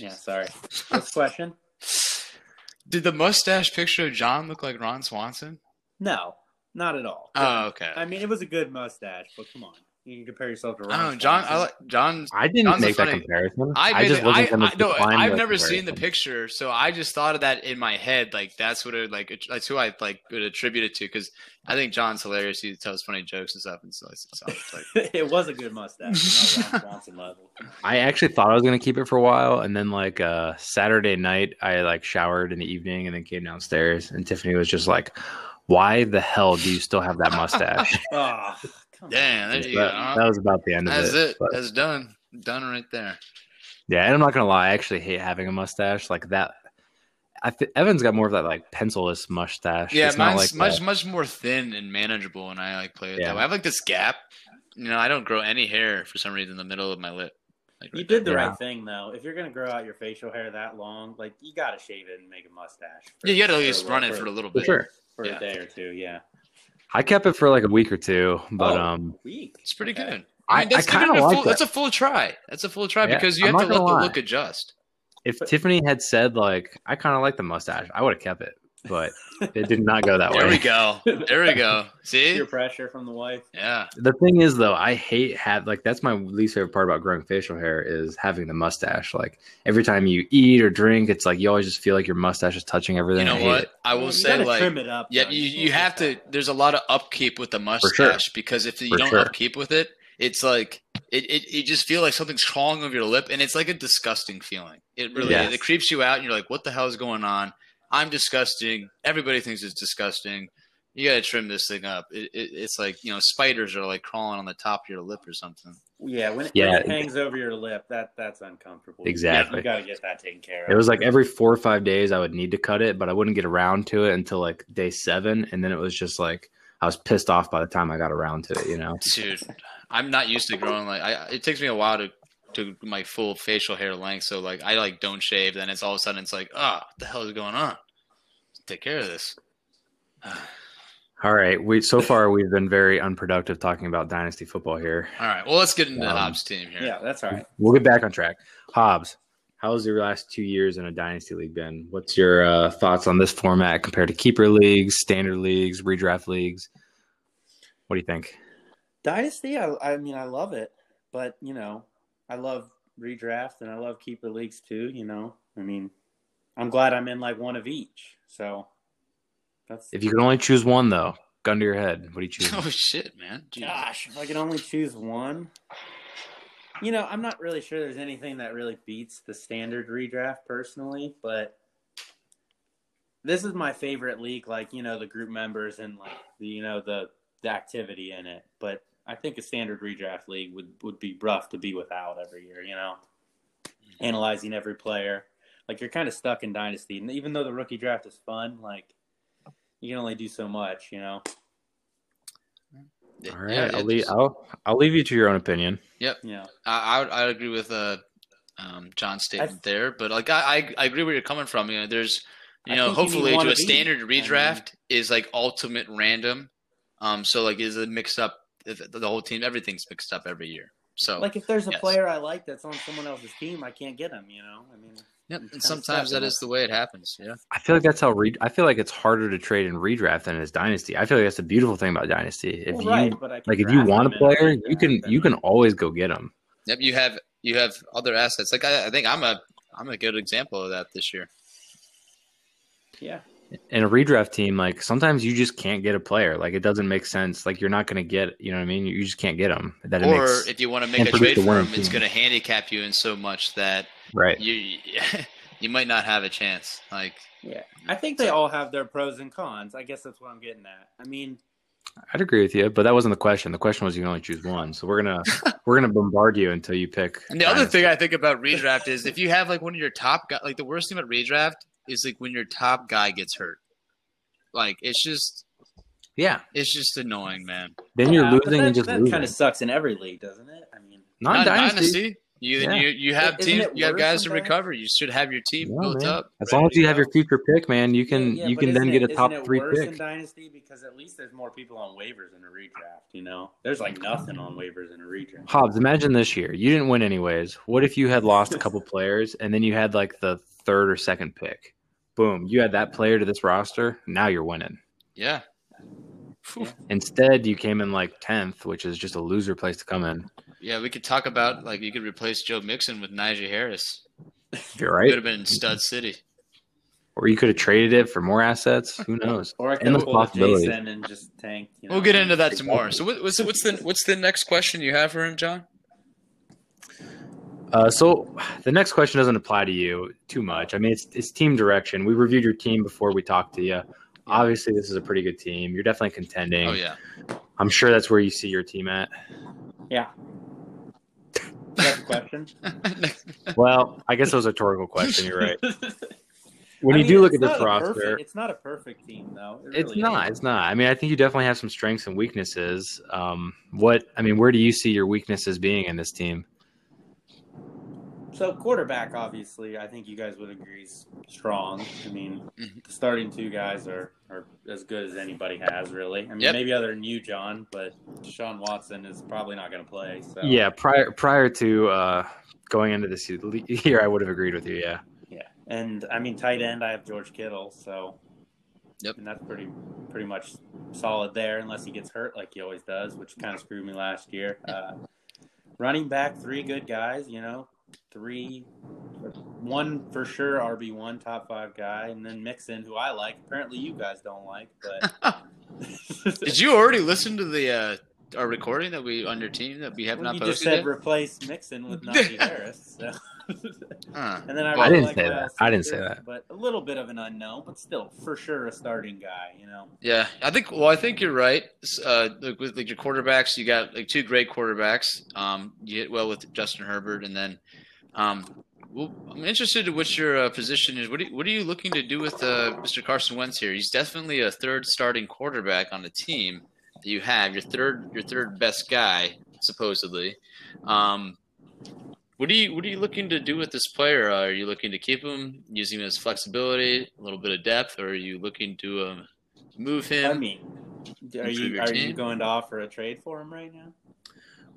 man! Yeah, sorry. The question? Did the mustache picture of John look like Ron Swanson? No, not at all. Oh, okay. I mean, it was a good mustache, but come on, you can compare yourself to Ron. I don't know, John. I like John. I didn't John's make that funny- comparison. I, I, just I, looked at them I, as no, decline I've with never seen the picture, so I just thought of that in my head. Like that's what it like. That's who I like would attribute it to because I think John's hilarious. He tells funny jokes and stuff, and so so it's like it was a good mustache. Not Ron Swanson level. I actually thought I was gonna keep it for a while, and then like uh Saturday night, I like showered in the evening and then came downstairs, and Tiffany was just like, "Why the hell do you still have that mustache?" Oh, come damn. There that, you go. Uh, that was about the end of it. That's it. it. but- That's done. Done right there. yeah, and I'm not gonna lie, I actually hate having a mustache like that. I th- Evan's got more of that like pencilless mustache. Yeah, It's not mine's like much that. much more thin and manageable, and I like play with Yeah. that. way. I have like this gap. You know, I don't grow any hair for some reason in the middle of my lip. Like You did the Yeah. right thing though. If you're gonna grow out your facial hair that long, like you gotta shave it and make a mustache. there. Yeah, you got to at least run while- it for a little For bit. sure. for Yeah. a day or two. Yeah, I kept it for like a week or two, but Oh, um, week. It's pretty good. I- mean, that's I kinda a like full, that. That's a full try. That's a full try Yeah, because you I'm have to let gonna the look adjust. if Tiffany had said like, "I kind of like the mustache," I would have kept it. But it did not go that There way. There we go. There we go. See? Peer pressure from the wife. Yeah. The thing is, though, I hate have like that's my least favorite part about growing facial hair is having the mustache. Like every time you eat or drink, it's like you always just feel like your mustache is touching everything. You know I what? it. I will Well, you say like trim it up. Yeah, though. you, you have to. There's a lot of upkeep with the mustache sure. because if you For don't sure. upkeep with it, it's like it, it. You just feel like something's crawling over your lip, and it's like a disgusting feeling. It really Yes. is. It creeps you out, and you're like, "What the hell is going on?" I'm disgusting. Everybody thinks it's disgusting. You gotta trim this thing up. It, it, it's like you know, spiders are like crawling on the top of your lip or something. Yeah, when it, Yeah. when it hangs over your lip, that that's uncomfortable. Exactly. You got to get that taken care of. It was like every four or five days I would need to cut it, but I wouldn't get around to it until like day seven, and then it was just like I was pissed off by the time I got around to it. You know? Dude, I'm not used to growing like I. It takes me a while to to my full facial hair length. So like I like don't shave, then it's all of a sudden it's like, oh, what the hell is going on? Take care of this. All right, we so far we've been very unproductive talking about dynasty football here. All right, well let's get into the Um, Hobbs team here. yeah, that's all right. We'll get back on track. Hobbs, how's your last two years in a dynasty league been? What's your uh, thoughts on this format compared to keeper leagues, standard leagues, redraft leagues? What do you think? Dynasty, I, I mean, I love it, but you know, I love redraft and I love keeper leagues too. You know, I mean, I'm glad I'm in like one of each. So that's If you could only choose one, though, gun to your head, what do you choose? Oh shit, man! Jeez. gosh, if I could only choose one. You know, I'm not really sure there's anything that really beats the standard redraft personally, but this is my favorite league. Like you know, the group members and like the you know the the activity in it. But I think a standard redraft league would would be rough to be without every year. You know, analyzing every player. Like you're kind of stuck in dynasty, and even though the rookie draft is fun, like you can only do so much. You know. All right, Yeah, I'll, leave, just- I'll I'll leave you to your own opinion. Yep. Yeah. I I would, I would agree with uh, um, John's statement I- there, but like I, I I agree where you're coming from. You know, there's you know think you hopefully to a of each. standard I mean- redraft is like ultimate random. Um, so like is it mixed up? If The whole team, everything's mixed up every year. So Like if there's a yes. player I like that's on someone else's team, I can't get him. You know, I mean, Yeah, and sometimes stuck that in is it. the way it happens. Yeah. I feel like that's how re- I feel like it's harder to trade in redraft than it is dynasty. I feel like that's the beautiful thing about dynasty. If well, you right, but like, if you want a player, you can I you can always go get them. Yep. You have you have other assets. Like I, I think I'm a I'm a good example of that this year. yeah, in a redraft team, like sometimes you just can't get a player. Like it doesn't make sense. Like you're not going to get, you know what I mean? You just can't get them. That Or makes if you want to make a produce trade for him, it's going to handicap you in so much that right. you you might not have a chance. Like yeah. I think they all have their pros and cons. I guess that's what I'm getting at. I mean, I'd agree with you, but that wasn't the question. The question was you can only choose one. So we're gonna we're gonna bombard you until you pick. And the other thing I think about redraft is if you have like one of your top guys, like the worst thing about redraft is like when your top guy gets hurt. Like it's just yeah, it's just annoying, man. then you're yeah, losing that, and just that losing. kind of sucks in every league, doesn't it? I mean, Not, Not dynasty. dynasty. You Yeah. you you have Isn't teams, you have worse guys to recover. You should have your team Yeah, built man. up. As long as you have your future pick, man, you can Yeah, you can then isn't get a top isn't it three worse pick. in dynasty because at least there's more people on waivers in a redraft. You know, there's like nothing on waivers in a redraft. Hobbs, imagine this year. You didn't win anyways. What if you had lost a couple players and then you had like the third or second pick? Boom, you had that player to this roster. Now you're winning. Yeah. Yeah. Instead, you came in like 10th, which is just a loser place to come in. Yeah, we could talk about like you could replace Joe Mixon with Najee Harris. You're right. Could right. have been in Stud City. Or you could have traded it for more assets. Who knows? Or I could Endless have pulled a possibilities. Jason and just tank. You know? We'll get into that tomorrow. So what's what's the what's the next question you have for him, John? Uh, so the next question doesn't apply to you too much. I mean, it's, it's team direction. We reviewed your team before we talked to you. Obviously, this is a pretty good team. You're definitely contending. Oh yeah. I'm sure that's where you see your team at. Yeah. That's the question. Well, I guess it was a rhetorical question. You're right. When I you mean, do look at this roster, perfect- it's not a perfect team, though. It it's really not. ain't. It's not. I mean, I think you definitely have some strengths and weaknesses. Um, what I mean, where do you see your weaknesses being in this team? So quarterback, obviously, I think you guys would agree is strong. I mean, Mhm. the starting two guys are, are as good as anybody has, really. I mean, Yep. maybe other than you, John, but Deshaun Watson is probably not going to play. So Yeah, prior prior to uh, going into this year, I would have agreed with you. Yeah. yeah. And I mean, tight end, I have George Kittle. So Yep. And that's pretty pretty much solid there, unless he gets hurt like he always does, which kind of screwed me last year. Uh, running back, three good guys. You know, three, one for sure RB one top five guy, and then Mixon, who I like. Apparently, you guys don't like, but Did you already listen to the uh, our recording that we on your team that we have well, not you posted just said yet? replace Mixon with Najee Harris. So. Huh. And then I, Well, I didn't like say Miles that. I didn't say that. But a little bit of an unknown, but still, for sure, a starting guy. You know. Yeah, I think. Well, I think you're right. Uh, like with like your quarterbacks, you got like two great quarterbacks. Um, you hit well with Justin Herbert, and then, um, well, I'm interested in what your uh, position is. What are, you, what are you looking to do with uh, Mr. Carson Wentz here? He's definitely a third starting quarterback on the team that you have. Your third, your third best guy, supposedly. Um, what are you What are you looking to do with this player? Uh, are you looking to keep him, use him as flexibility, a little bit of depth, or are you looking to um, move him? I mean, are you are you going to offer a trade for him right now?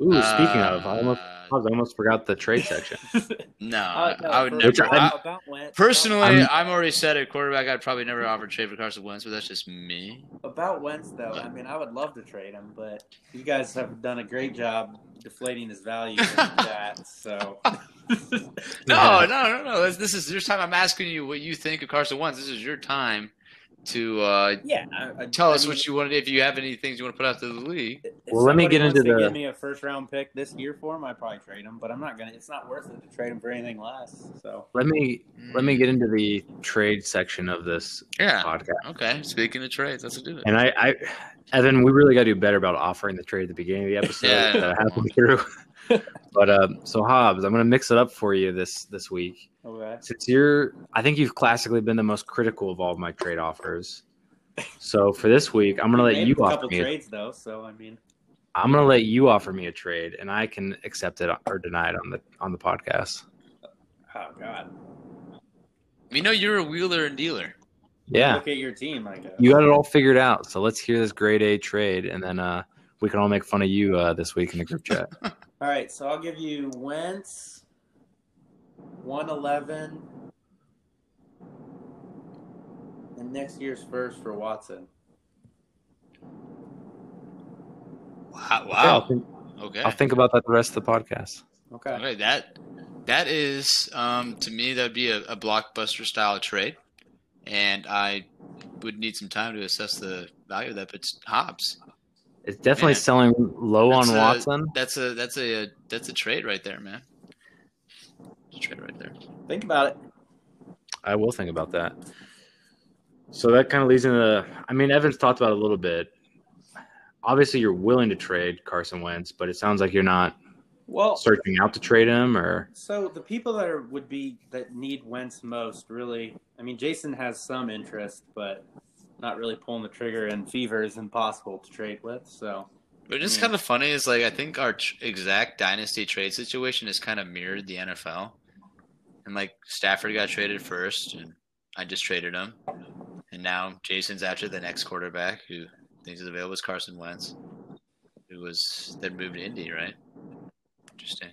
Ooh, speaking of, I almost, Uh, I almost forgot the trade section. no, Uh, no, I would never. Which I'm- I- about Wentz, personally, I'm- I'm, already said at quarterback. I'd probably never offer trade for Carson Wentz, but that's just me. About Wentz, though, I mean, I would love to trade him, but you guys have done a great job deflating his value that. So, No, no, no, no. This, this is your time. I'm asking you what you think of Carson Wentz. This is your time to uh, yeah, I, I, tell I us mean, what you want. If you have any things you want to put out to the league. Well, let me get into the- Give me a first round pick this year for him. I'd probably trade him, but I'm not gonna. It's not worth it to trade him for anything less. So, Let me let me get into the trade section of this Yeah. podcast. Okay. Speaking of trades, let's do it. And I, I Evan, we really got to do better about offering the trade at the beginning of the episode Yeah. that halfway through. but um, so Hobbs, I'm going to mix it up for you this this week. okay. Since you're, I think you've classically been the most critical of all of my trade offers. So for this week, I'm going to let you a offer couple me. A, trades though, so I mean, I'm going to let you offer me a trade, and I can accept it or deny it on the on the podcast. oh god, We know you're a wheeler and dealer. Yeah, look at your team, I guess. you got it all figured out. So let's hear this grade A trade, and then uh, we can all make fun of you uh, this week in the group chat. All right, so I'll give you Wentz, one eleven, and next year's first for Watson. Wow. Yeah, I'll Wow. think, Okay. I'll think about that the rest of the podcast. Okay. Okay, that that is um, to me that would be a, a blockbuster style trade, and I would need some time to assess the value of that. But Hobbs, It's definitely Man. selling low on a- Watson. that's a that's a, that's a trade right there, man. A trade right there. Think about it. I will think about that. So that kind of leads into. I mean, Evans talked about it a little bit. Obviously, you're willing to trade Carson Wentz, but it sounds like you're not Well, searching out to trade him, or so the people that are would be that need Wentz most, really. I mean, Jason has some interest, but not really pulling the trigger. And Fever is impossible to trade with. So But it's Yeah. kind of funny is like I think our tr- exact dynasty trade situation is kind of mirrored the NFL, and like Stafford got traded first, and I just traded him, and now Jason's after the next quarterback who thinks is available is Carson Wentz, who was then moved to Indy, right? Interesting.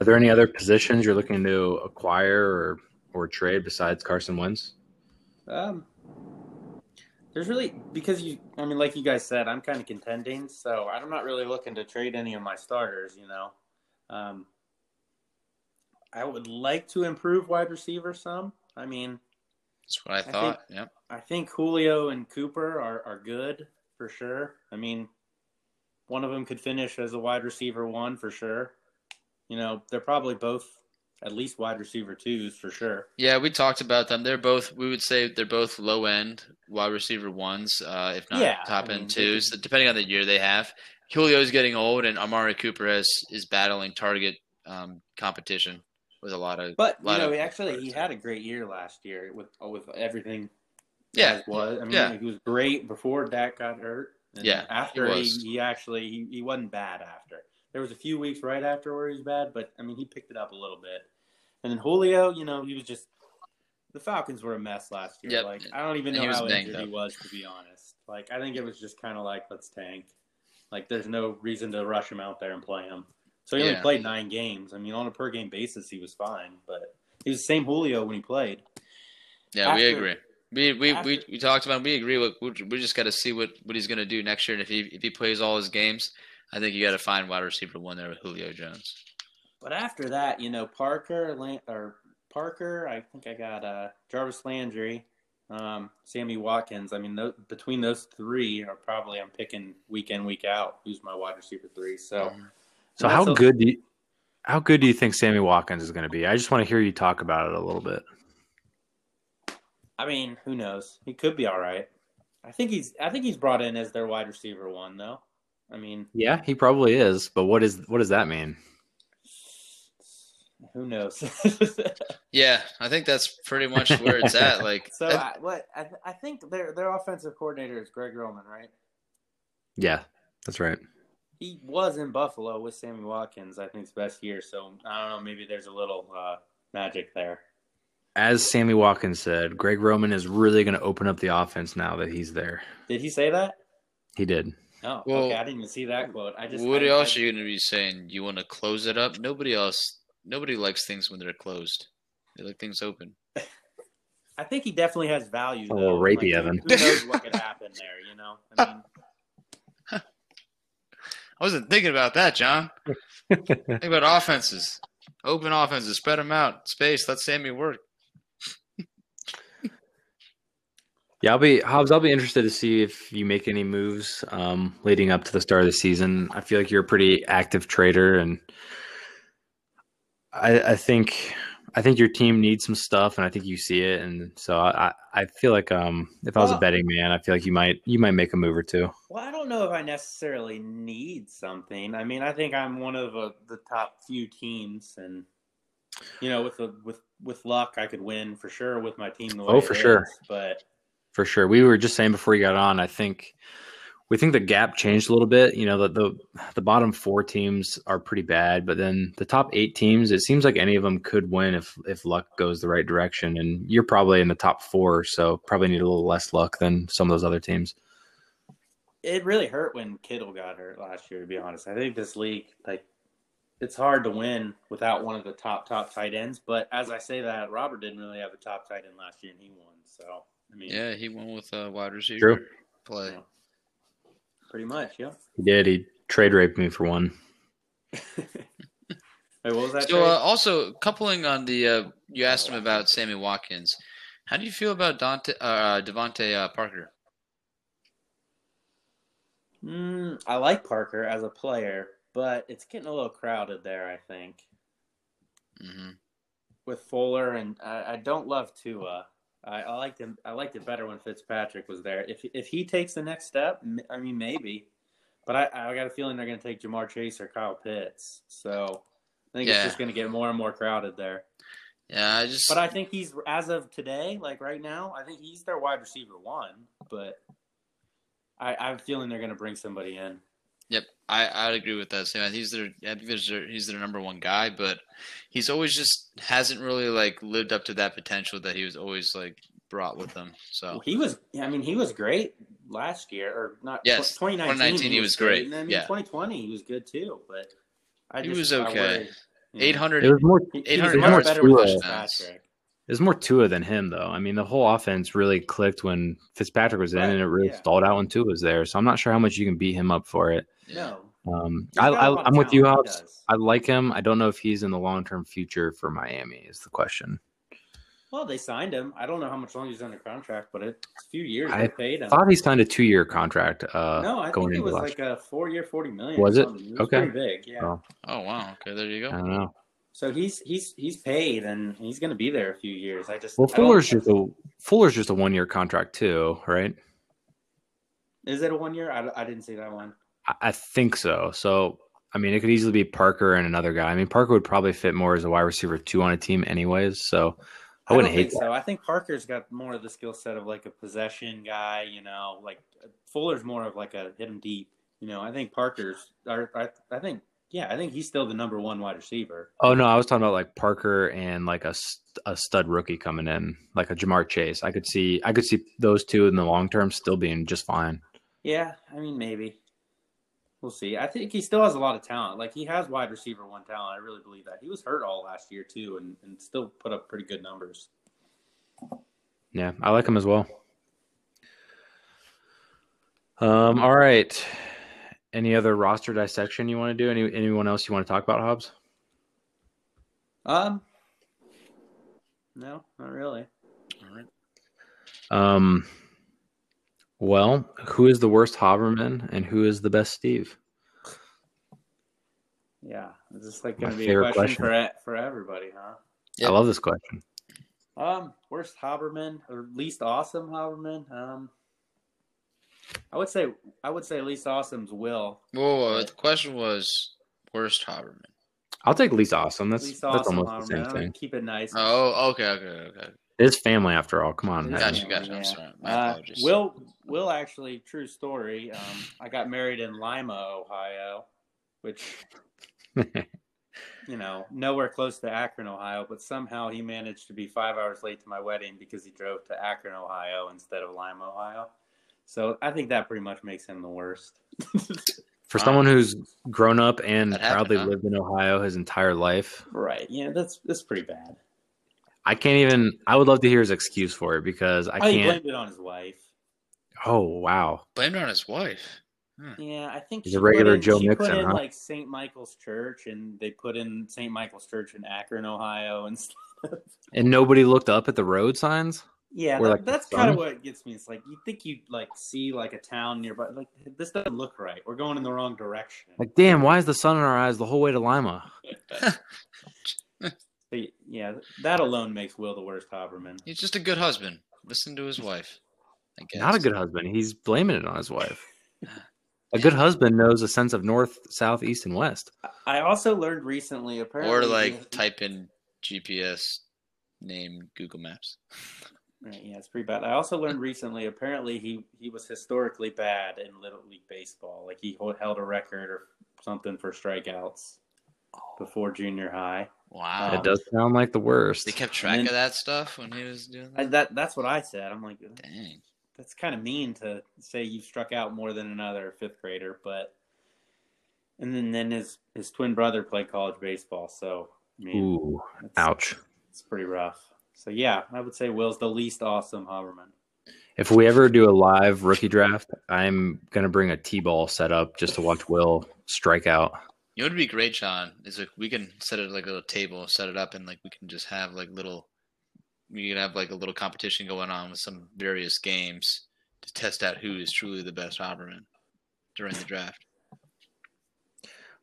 Are there any other positions you're looking to acquire or or trade besides Carson Wentz? Um, there's really because you. I mean, like you guys said, I'm kind of contending, so I'm not really looking to trade any of my starters. You know, um, I would like to improve wide receiver some. I mean, That's what I think- thought. yep. I think Julio and Cooper are are good for sure. I mean, one of them could finish as a wide receiver one for sure. You know, they're probably both at least wide receiver twos for sure. Yeah, we talked about them. They're both. We would say they're both low end wide receiver ones, uh, if not Yeah, top I end they twos, depending on the year they have. Julio's getting old, and Amari Cooper has is battling target um, competition with a lot of. But you know, of- actually, he had a great year last year with with everything. Yeah, was. I mean, yeah. he was great before Dak got hurt. And Yeah, after he he, he, actually he, he wasn't bad after. There was a few weeks right after where he was bad, but I mean, he picked it up a little bit. And then Julio, you know, he was just the Falcons were a mess last year. Yep. Like I don't even And know how injured he was, to be honest. Like I think it was just kind of like let's tank. Like there's no reason to rush him out there and play him. So he Yeah. only played nine games. I mean, on a per game basis, he was fine, but he was the same Julio when he played. Yeah, we agree. We we, after- we we talked about. it. We agree. With, we we just got to see what, what he's going to do next year. And if he if he plays all his games, I think you got to find wide receiver one there with Julio Jones. But after that, you know, Parker Lan- or Parker, I think I got uh, Jarvis Landry, um, Sammy Watkins. I mean, tho- between those three are probably I'm picking week in week out who's my wide receiver three. So, So how a- good do you, how good do you think Sammy Watkins is going to be? I just want to hear you talk about it a little bit. I mean, who knows? He could be all right. I think he's I think he's brought in as their wide receiver one though. I mean, Yeah, he probably is. But what is what does that mean? who knows? Yeah, I think that's pretty much where it's at. Like, so I- I, what I, th- I think their their offensive coordinator is Greg Roman, right? Yeah, that's right. He was in Buffalo with Sammy Watkins. I think his best year. So I don't know. Maybe there's a little uh, magic there. As Sammy Watkins said, Greg Roman is really going to open up the offense now that he's there. Did he say that? He did. Oh, Well, okay. I didn't even see that quote. I just what I, else I, are you going to be saying? You want to close it up? Nobody else. Nobody likes things when they're closed. They like things open. I think he definitely has value. Oh, A little rapey, who- Evan. Who knows what could happen there? You know. I mean, I wasn't thinking about that, John. Think about offenses. Open offenses. Spread them out. Space. Let Sammy work. Yeah, I'll be Hobbs. I'll be interested to see if you make any moves um, leading up to the start of the season. I feel like you're a pretty active trader, and I, I think I think your team needs some stuff, and I think you see it. And so I, I feel like um, if I was a betting man, I feel like you might you might make a move or two. well, I don't know if I necessarily need something. I mean, I think I'm one of uh, the top few teams, and you know, with the with with luck, I could win for sure with my team. The way Oh, it for sure. is. But For sure. We were just saying before you got on, I think we think the gap changed a little bit. You know, the the, the bottom four teams are pretty bad, but then the top eight teams, it seems like any of them could win if if luck goes the right direction. And you're probably in the top four, so probably need a little less luck than some of those other teams. it really hurt when Kittle got hurt last year. To be honest, I think this league, like, it's hard to win without one of the top top tight ends. But as I say that, Robert didn't really have a top tight end last year, and he won. So I mean, Yeah, he went with a wide receiver True. play. Yeah. pretty much, yeah. He did. He trade raped me for one. Wait, what was that? So, uh, also coupling on the, uh, you asked him about Sammy Watkins. How do you feel about Dante, uh, DeVante uh, Parker? Mm, I like Parker as a player, but it's getting a little crowded there. I think hmm with Fuller, and I, I don't love Tua. I, I liked him. I liked it better when Fitzpatrick was there. If if he takes the next step, I mean maybe, but I, I got a feeling they're going to take Ja'Marr Chase or Kyle Pitts. So I think Yeah. it's just going to get more and more crowded there. Yeah, I just But I think he's as of today, like right now, I think he's their wide receiver one. But I, I'm feeling they're going to bring somebody in. Yep, I I'd agree with that. Sam, he's their I think there's their, he's their number one guy, but he's always just hasn't really like lived up to that potential that he was always like brought with him. So Well, he was. I mean, he was great last year, or not? Yes, 2019. 2019 he was great, And I mean, yeah. 2020 he was good too. But I He just, was okay. worry, you know. eight hundred. It was more He, he 800 was much yards, better with Tua. Fitzpatrick. It was more Tua than him though. I mean, the whole offense really clicked when Fitzpatrick was in, Right, and it really yeah. stalled out when Tua was there. So I'm not sure how much you can beat him up for it. No, Um, He's I, got a I, lot of I'm with you, Hobbs. I like him. I don't know if he's in the long term future for Miami. Is the question. Well, they signed him. I don't know how much longer he's under contract, but it's a few years I paid him. thought he signed a two year contract. Uh, no, I going think it was last like a four-year, forty million. Was or it? was Okay. pretty big. Yeah. Oh. Oh wow, okay, there you I go. don't know. So he's he's he's paid and he's going to be there a few years. I just Well, Fuller's just a Fuller's just a one year contract too, right? is it a one year? I, I didn't see that one. I, I think so. So I mean, it could easily be Parker and another guy. I mean, Parker would probably fit more as a wide receiver two on a team, anyways. So I wouldn't don't hate so. I think Parker's got more of the skill set of like a possession guy. You know, like Fuller's more of like a hit him deep. You know, I think Parker's. Or, I, I think yeah, I think he's still the number one wide receiver. Oh no, I was talking about like Parker and like a, a stud rookie coming in, like a Ja'Marr Chase. I could see I could see those two in the long term still being just fine. Yeah, I mean maybe. we'll see. I think he still has a lot of talent. Like he has wide receiver one talent. I really believe that. He was hurt all last year too, and, and still put up pretty good numbers. Yeah, I like him as well. Um, all right. Any other roster dissection you want to do? Any anyone else you want to talk about, Hobbs? Um, no, not really. All right. Um, well, who is the worst Haberman and who is the best Steve? Yeah, is this like going to be a question, question. for for everybody, huh? Yep. I love this question. Um, worst Haberman or least awesome Haberman? Um, I would say I would say least awesome's Will. Whoa, whoa, whoa, the question was worst Haberman. I'll take least awesome. That's least that's awesome almost the same thing. Keep it nice. Oh, okay, okay, okay. It's family after all. Come on. Yeah. man. Gotcha, gotcha. I'm sorry. My Uh, apologies. Will Will actually true story. Um, I got married in Lima, Ohio, which you know nowhere close to Akron, Ohio, but somehow he managed to be five hours late to my wedding because he drove to Akron, Ohio instead of Lima, Ohio. So I think that pretty much makes him the worst. For Wow. someone um, who's grown up and That happened, proudly huh? lived in Ohio his entire life, right? Yeah, that's that's pretty bad. I can't even. I would love to hear his excuse for it because I Oh, can't. blamed it on his wife. Oh wow. Blamed it on his wife. Yeah, I think He's a regular put in, Joe she Mixon, put in huh? like St. Michael's Church, and they put in St. Michael's Church in Akron, Ohio, and stuff. And nobody looked up at the road signs. Yeah, that- like, that's kind of sun? what gets me. It's like you think you like see like a town nearby, like this doesn't look right. We're going in the wrong direction. Like, damn, why is the sun in our eyes the whole way to Lima? But, yeah, that alone makes Will the worst Haberman. He's just a good husband. Listen to his wife. I guess. Not a good husband. He's blaming it on his wife. A good husband knows a sense of north, south, east, and west. I also learned recently, apparently, Or like type in GPS name Google Maps. Right, yeah, it's pretty bad. I also learned recently, apparently he he was historically bad in little league baseball. Like he ho- held a record or something for strikeouts before junior high. Wow. It does sound like the worst. They kept track And then- of that stuff when he was doing I, that. that that's what I said. I'm like, Dang. that's kind of mean to say you struck out more than another fifth grader, but and then then his his twin brother played college baseball, so I mean, Ooh, ouch. it's pretty rough. So yeah, I would say Will's the least awesome Haberman. If we ever do a live rookie draft, I'm gonna bring a T-ball set up just to watch Will strike out. You know it'd be great, Sean. is like we can set it like a little table, set it up, and like we can just have like little. We can have like a little competition going on with some various games to test out who is truly the best Haberman during the draft.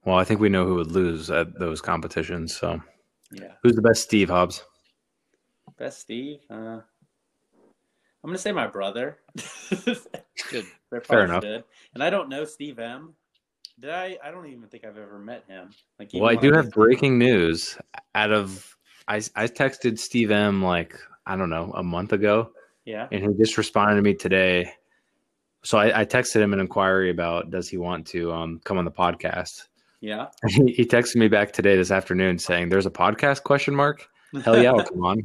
Well, I think we know who would lose at those competitions. So, Yeah, who's the best Steve Hobbs? Best Steve. Uh, I'm gonna say my brother. Good. Fair enough. good. And I don't know Steve M. Did I? I don't even think I've ever met him. Like, Well, I do was- have breaking news. Out of I, I texted Steve M like I don't know a month ago, Yeah. and he just responded to me today. So I, I texted him an inquiry about does he want to um, come on the podcast. Yeah. He, he texted me back today this afternoon saying, "There's a podcast?" Question mark. Hell yeah, I'll come on.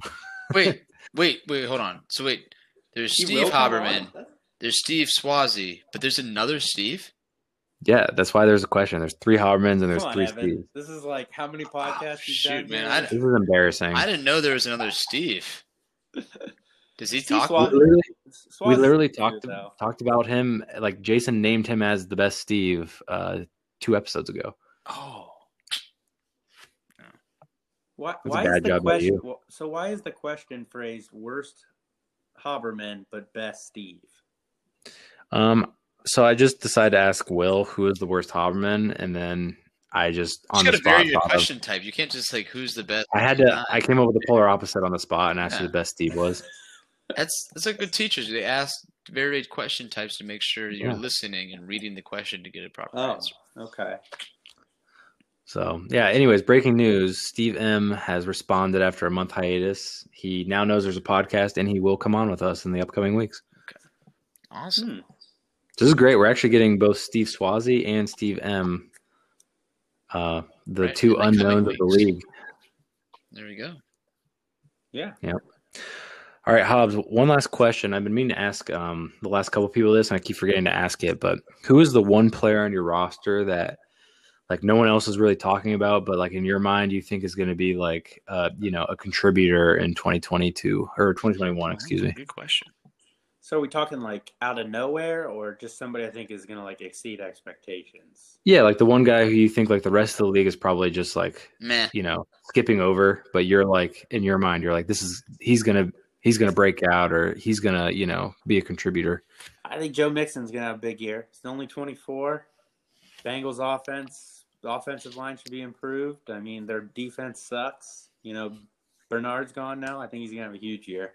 Wait, wait, wait, hold on. So wait, there's He Steve Haberman, there's Steve Swazi, but there's another Steve. Yeah, that's why there's a question. There's three Habermans and there's on, three Evan. Steves. This is like how many podcasts you've shoot, man. I- This is embarrassing. I didn't know there was another Steve. Does he Steve talk? Swazi- we literally, we literally talked though. talked about him. Like Jason named him as the best Steve uh, two episodes ago. Oh, Why, That's a why bad is the job question? you. So why is the question phrased worst Haberman but best Steve? Um, so I just decided to ask Will who is the worst Haberman, and then I just you on got the to vary your thought of- question type. You can't just like who's the best. I had to. not. I came up with the polar opposite on the spot and asked who the best Steve was. That's that's like good teachers. They ask varied question types to make sure you're Yeah. listening and reading the question to get a proper Oh, answer. okay. So yeah. Anyways, breaking news: Steve M has responded after a month hiatus. He now knows there's a podcast, and he will come on with us in the upcoming weeks. Okay. Awesome. Hmm. This is great. We're actually getting both Steve Swazi and Steve M. Uh, the Right, two the unknowns of the league. There we go. Yeah. Yep. All right, Hobbs. One last question. I've been meaning to ask um, the last couple people this, and I keep forgetting to ask it. But who is the one player on your roster that, like, no one else is really talking about, but like in your mind, you think is going to be like, uh, you know, a contributor in 2022 or 2021? Excuse me. Good question. So are we talking like out of nowhere or just somebody I think is gonna like exceed expectations? Yeah, like the one guy who you think like the rest of the league is probably just like, Meh. you know, skipping over, but you're like in your mind, you're like, this is he's gonna he's gonna break out or he's gonna you know be a contributor. I think Joe Mixon's gonna have a big year. He's only 24. Bengals offense, the offensive line should be improved. I mean, their defense sucks. You know, Bernard's gone now. I think he's gonna have a huge year.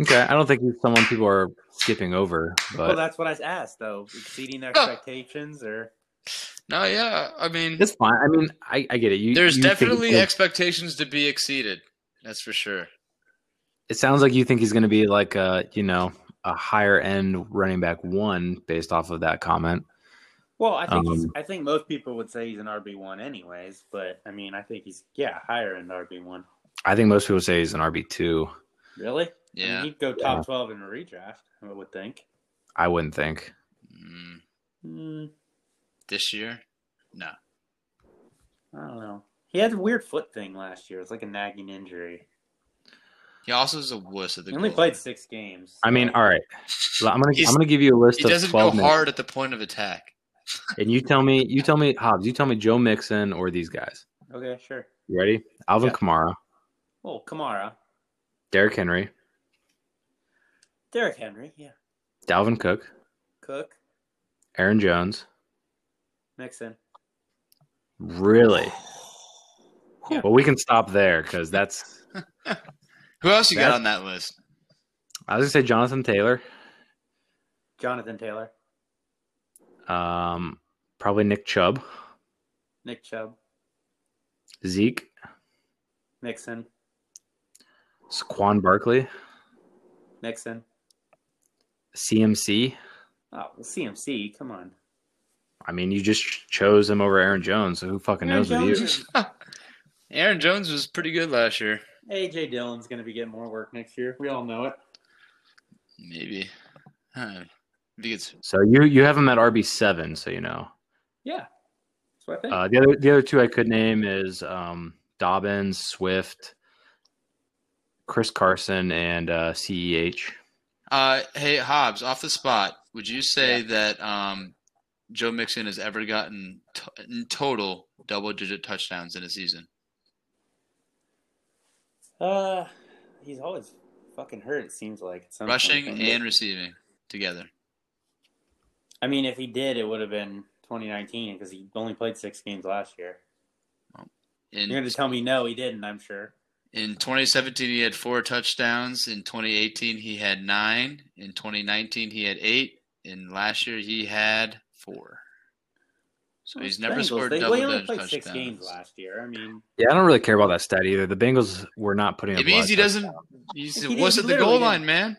Okay, I don't think he's someone people are skipping over, well, but that's what I asked though. Exceeding expectations or No, yeah. I mean, it's fine. I mean, I, I get it. You, there's you think- definitely expectations to be exceeded. That's for sure. it sounds like you think he's going to be like a you know a higher end running back one based off of that comment. Well, I think he's, Um, I think most people would say he's an RB one anyways, but I mean I think he's yeah, higher end RB one. I think most people say he's an RB two. Really? I mean, Yeah. he'd go top Yeah. twelve in a redraft, I would think. I wouldn't think. Mm, Hmm. this year, no. I don't know. He had a weird foot thing last year. It's like a nagging injury. He also is a wuss at the He only goal. played six games. I mean, all right. I'm gonna He's- I'm gonna give you a list He of doesn't go twelve names, hard at the point of attack. And you tell me you tell me Hobbs. You tell me Joe Mixon or these guys. Okay, sure. You ready? Alvin Yeah. Kamara, Oh, Kamara, Derrick Henry, Derrick Henry, yeah, Dalvin Cook, Cook, Aaron Jones. Mixon. Really? Yeah. Well, we can stop there because that's. Who else you got on that list? I was gonna say Jonathan Taylor. Jonathan Taylor, Um, probably Nick Chubb, Nick Chubb, Zeke, Mixon. Saquon Barkley, Mixon. CMC. Oh, well, CMC, come on. I mean, you just chose him over Aaron Jones, so who fucking Aaron knows with you? Aaron Jones was pretty good last year. AJ Dillon's going to be getting more work next year. We all know it. Maybe. Huh. I think it's So you you have him at RB seven, so you know. Yeah, that's what I think. Uh, the other the other two I could name is um, Dobbins, Swift, Chris Carson, and uh, Ceh. Uh, hey Hobbs, off the spot, would you say that um, Joe Mixon has ever gotten t- in total double-digit touchdowns in a season? uh, he's always fucking hurt. It seems like Rushing point. and receiving together. I mean, if he did, it would have been 2019 because he only played six games last year. In You're going to tell me no, he didn't. I'm sure. in 2017, he had four touchdowns. In 2018, he had nine. In 2019, he had eight. In last year, he had four. So he's never Bengals, scored they, well, he only double-digit played touchdowns. six games last year. I mean, Yeah, I don't really care about that stat either. The Bengals were not putting. It up means a he lot doesn't. He's He did- was he at the goal line, man.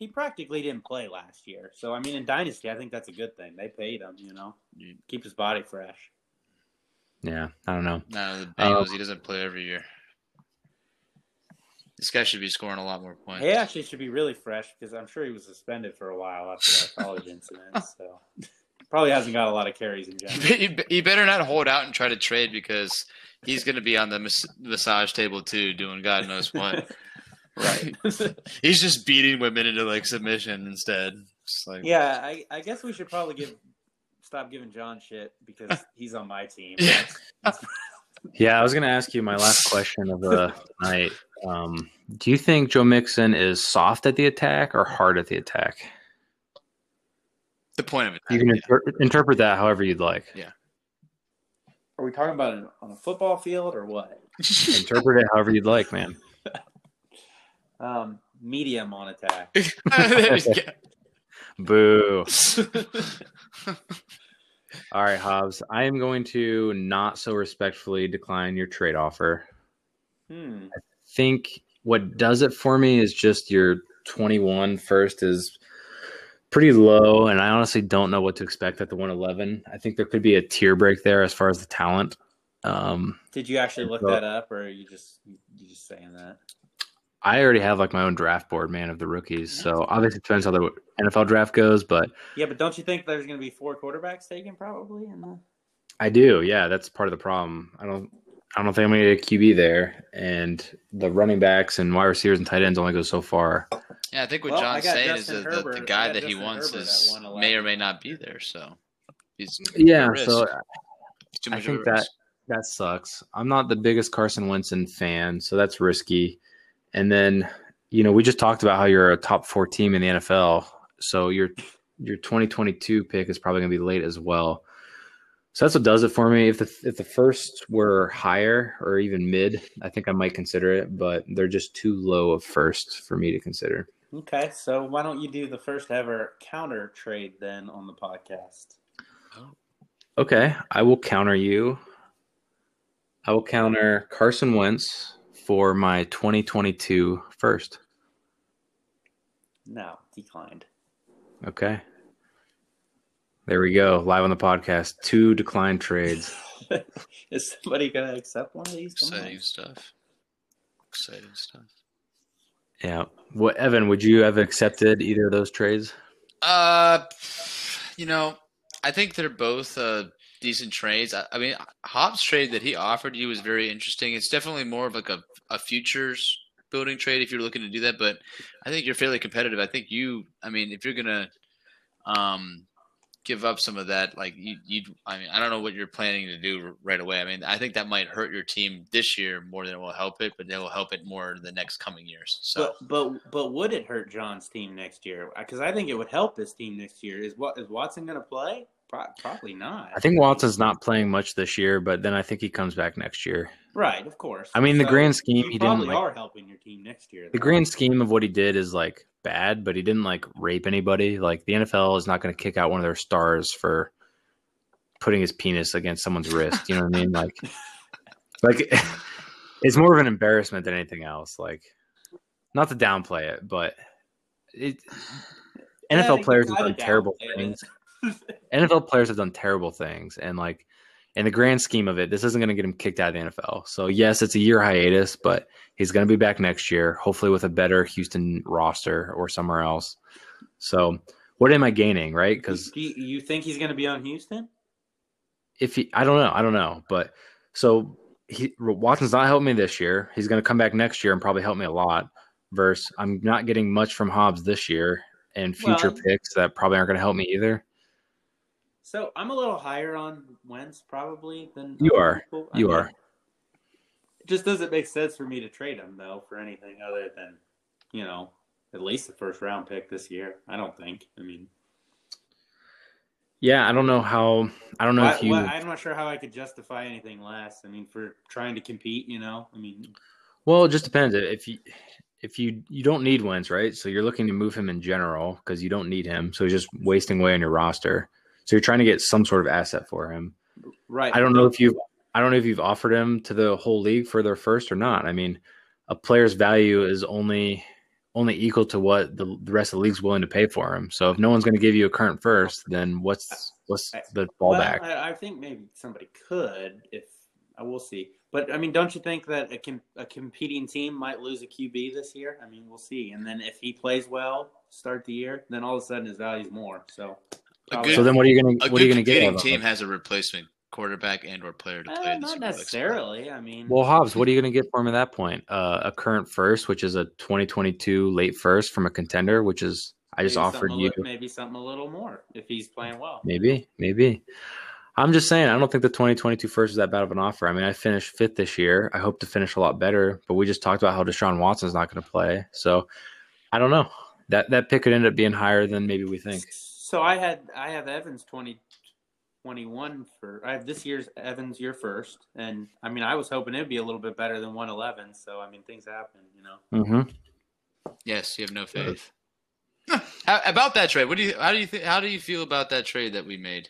He practically didn't play last year. So, I mean, in Dynasty, I think that's a good thing. They paid him, you know, keep his body fresh. Yeah, I don't know. No, the Uh, Bengals. he doesn't play every year. This guy should be scoring a lot more points. He actually should be really fresh because I'm sure he was suspended for a while after that college incident. So, probably hasn't got a lot of carries in general. he, he better not hold out and try to trade because he's going to be on the mas- massage table too, doing God knows what. right. he's just beating women into like submission instead. Just like yeah, I, I guess we should probably give stop giving John shit because he's on my team. Yeah. Yeah, I was going to ask you my last question of the night. Um, do you think Joe Mixon is soft at the attack or hard at the attack? the point of it. You can inter- interpret that however you'd like. Yeah. Are we talking about it on a football field or what? Interpret it however you'd like, man. Um, medium on attack. There you go. Boo. All right, Hobbs. I am going to not so respectfully decline your trade offer. Hmm. think what does it for me is just your 21 first is pretty low and i honestly don't know what to expect at the 111 i think there could be a tier break there as far as the talent um Did you actually look So- that up, or are you just you just saying that? I already have like my own draft board, man, of the rookies. So obviously it depends how the NFL draft goes, but Yeah, but don't you think there's going to be four quarterbacks taken probably? In the... I do. Yeah, that's part of the problem. I don't. I don't think I'm going to get a QB there, and the running backs and wide receivers and tight ends only go so far. Yeah, I think what Well, I John's saying Justin is that the, the guy got that he wants Herbert is may or may not be there. So he's Yeah, so too I much of think a that that sucks. I'm not the biggest Carson Wentz fan, so that's risky. And then, you know, we just talked about how you're a top four team in the NFL, so your your 2022 pick is probably going to be late as well. So that's what does it for me. If the if the first were higher or even mid, I think I might consider it, but they're just too low of first for me to consider. Okay, so why don't you do the first ever counter trade then on the podcast? Okay, I will counter you. I will counter Carson Wentz for my 2022 first. No, declined. Okay. There we go. Live on the podcast. Two declined trades. Is somebody going to accept one of these? Come on. exciting stuff. Exciting stuff. Yeah. What Evan, would you have accepted either of those trades? Uh, you know, I think they're both uh, decent trades. I, I mean, Hobbs' trade that he offered you was very interesting. It's definitely more of like a, a futures building trade if you're looking to do that. But I think you're fairly competitive. I think you, I mean, if you're gonna um, give up some of that, like you, you, I mean, I don't know what you're planning to do right away. I mean, I think that might hurt your team this year more than it will help it, but it will help it more the next coming years. So. But but but would it hurt John's team next year? Because I think it would help his team next year. Is what is Watson to play? Pro- probably not. I think Watson's not playing much this year, but then I think he comes back next year. right, of course. I mean, the So grand scheme, he didn't probably like are helping your team next year. the grand scheme of what he did is like bad, but he didn't like rape anybody. Like the NFL is not going to kick out one of their stars for putting his penis against someone's wrist. You know what I mean? Like, like it's more of an embarrassment than anything else. Like, not to downplay it, but it, NFL you players have done terrible downplay it. NFL players have done terrible things, and like in the grand scheme of it, this isn't going to get him kicked out of the NFL. So yes, it's a year hiatus, but he's going to be back next year, hopefully with a better Houston roster or somewhere else. So what am I gaining, right? Because you, you think he's going to be on Houston? if he, I don't know, I don't know, but so he Watson's not helping me this year. He's going to come back next year and probably help me a lot. Versus, I'm not getting much from Hobbs this year, and future Well- picks that probably aren't going to help me either. So I'm a little higher on Wentz probably than You are. people. You mean, are. It just doesn't make sense for me to trade him though for anything other than you know at least the first round pick this year. I don't think. I mean, Yeah, I don't know how. I don't know I, if you. well, I'm not sure how I could justify anything less. I mean, for trying to compete, you know. I mean, Well, it just depends. If you if you you don't need Wentz, right? So you're looking to move him in general because you don't need him. So he's just wasting away on your roster. So you're trying to get some sort of asset for him. right? I don't know if you I don't know if you've offered him to the whole league for their first or not. I mean, a player's value is only only equal to what the, the rest of the league's willing to pay for him. So if no one's going to give you a current first, then what's what's the Well, fallback? I, I think maybe somebody could if uh, I will see. But I mean, don't you think that a, com- a competing team might lose a QB this year? I mean, we'll see. And then if he plays well, start the year, then all of a sudden his value's more. So, good- so then what are you going A to what are good you going to get? competing out of him? team has a replacement quarterback and or player to Uh, play. in not Super Bowl. necessarily. I mean, Well, Hobbs, what are you going to get for him at that point? Uh, a current first, which is a 2022 late first from a contender, which is I just offered you li- maybe something a little more if he's playing well. maybe, maybe. I'm just saying, I don't think the 2022 first is that bad of an offer. I mean, I finished fifth this year. I hope to finish a lot better, but we just talked about how Deshaun Watson's not going to play. So I don't know. That that pick could end up being higher than maybe we think. So I had I have Evans twenty twenty one for I have this year's Evans year first, and I mean I was hoping it'd be a little bit better than one eleven. So I mean things happen, you know. Mm-hmm. Yes, you have no faith. how, about that trade, what do you? How do you think? How do you feel about that trade that we made?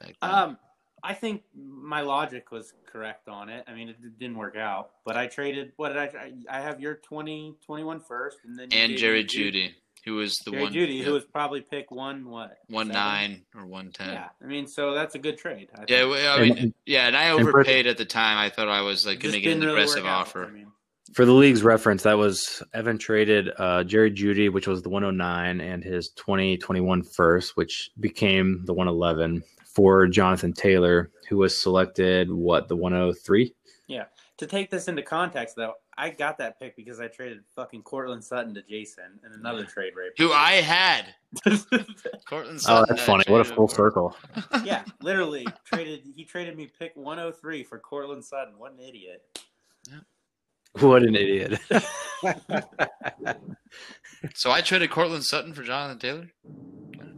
back then? Um, I think my logic was correct on it. I mean, it didn't work out, but I traded. What did I? I have your 20, 21 first, and then and Jerry me Jeudy, who was the Jerry one Jeudy, yeah, who was probably pick one what one seven? nine or one ten. Yeah, I mean, so that's a good trade. I Yeah, think. well, I mean, And- yeah, and I overpaid at the time. I thought I was like Just going to get an didn't really aggressive work out. offer I mean, For the league's reference, that was Evan traded uh, Jerry Jeudy, which was the 109, and his 2021 first, which became the 111, for Jonathan Taylor, who was selected, what, the 103? Yeah. To take this into context, though, I got that pick because I traded fucking Courtland Sutton to Jason in another trade rape. Who I had. Courtland Oh, that's funny. What a full circle. yeah, literally traded. He traded me pick 103 for Courtland Sutton. What an idiot! What an idiot. So I traded Courtland Sutton for Jonathan Taylor?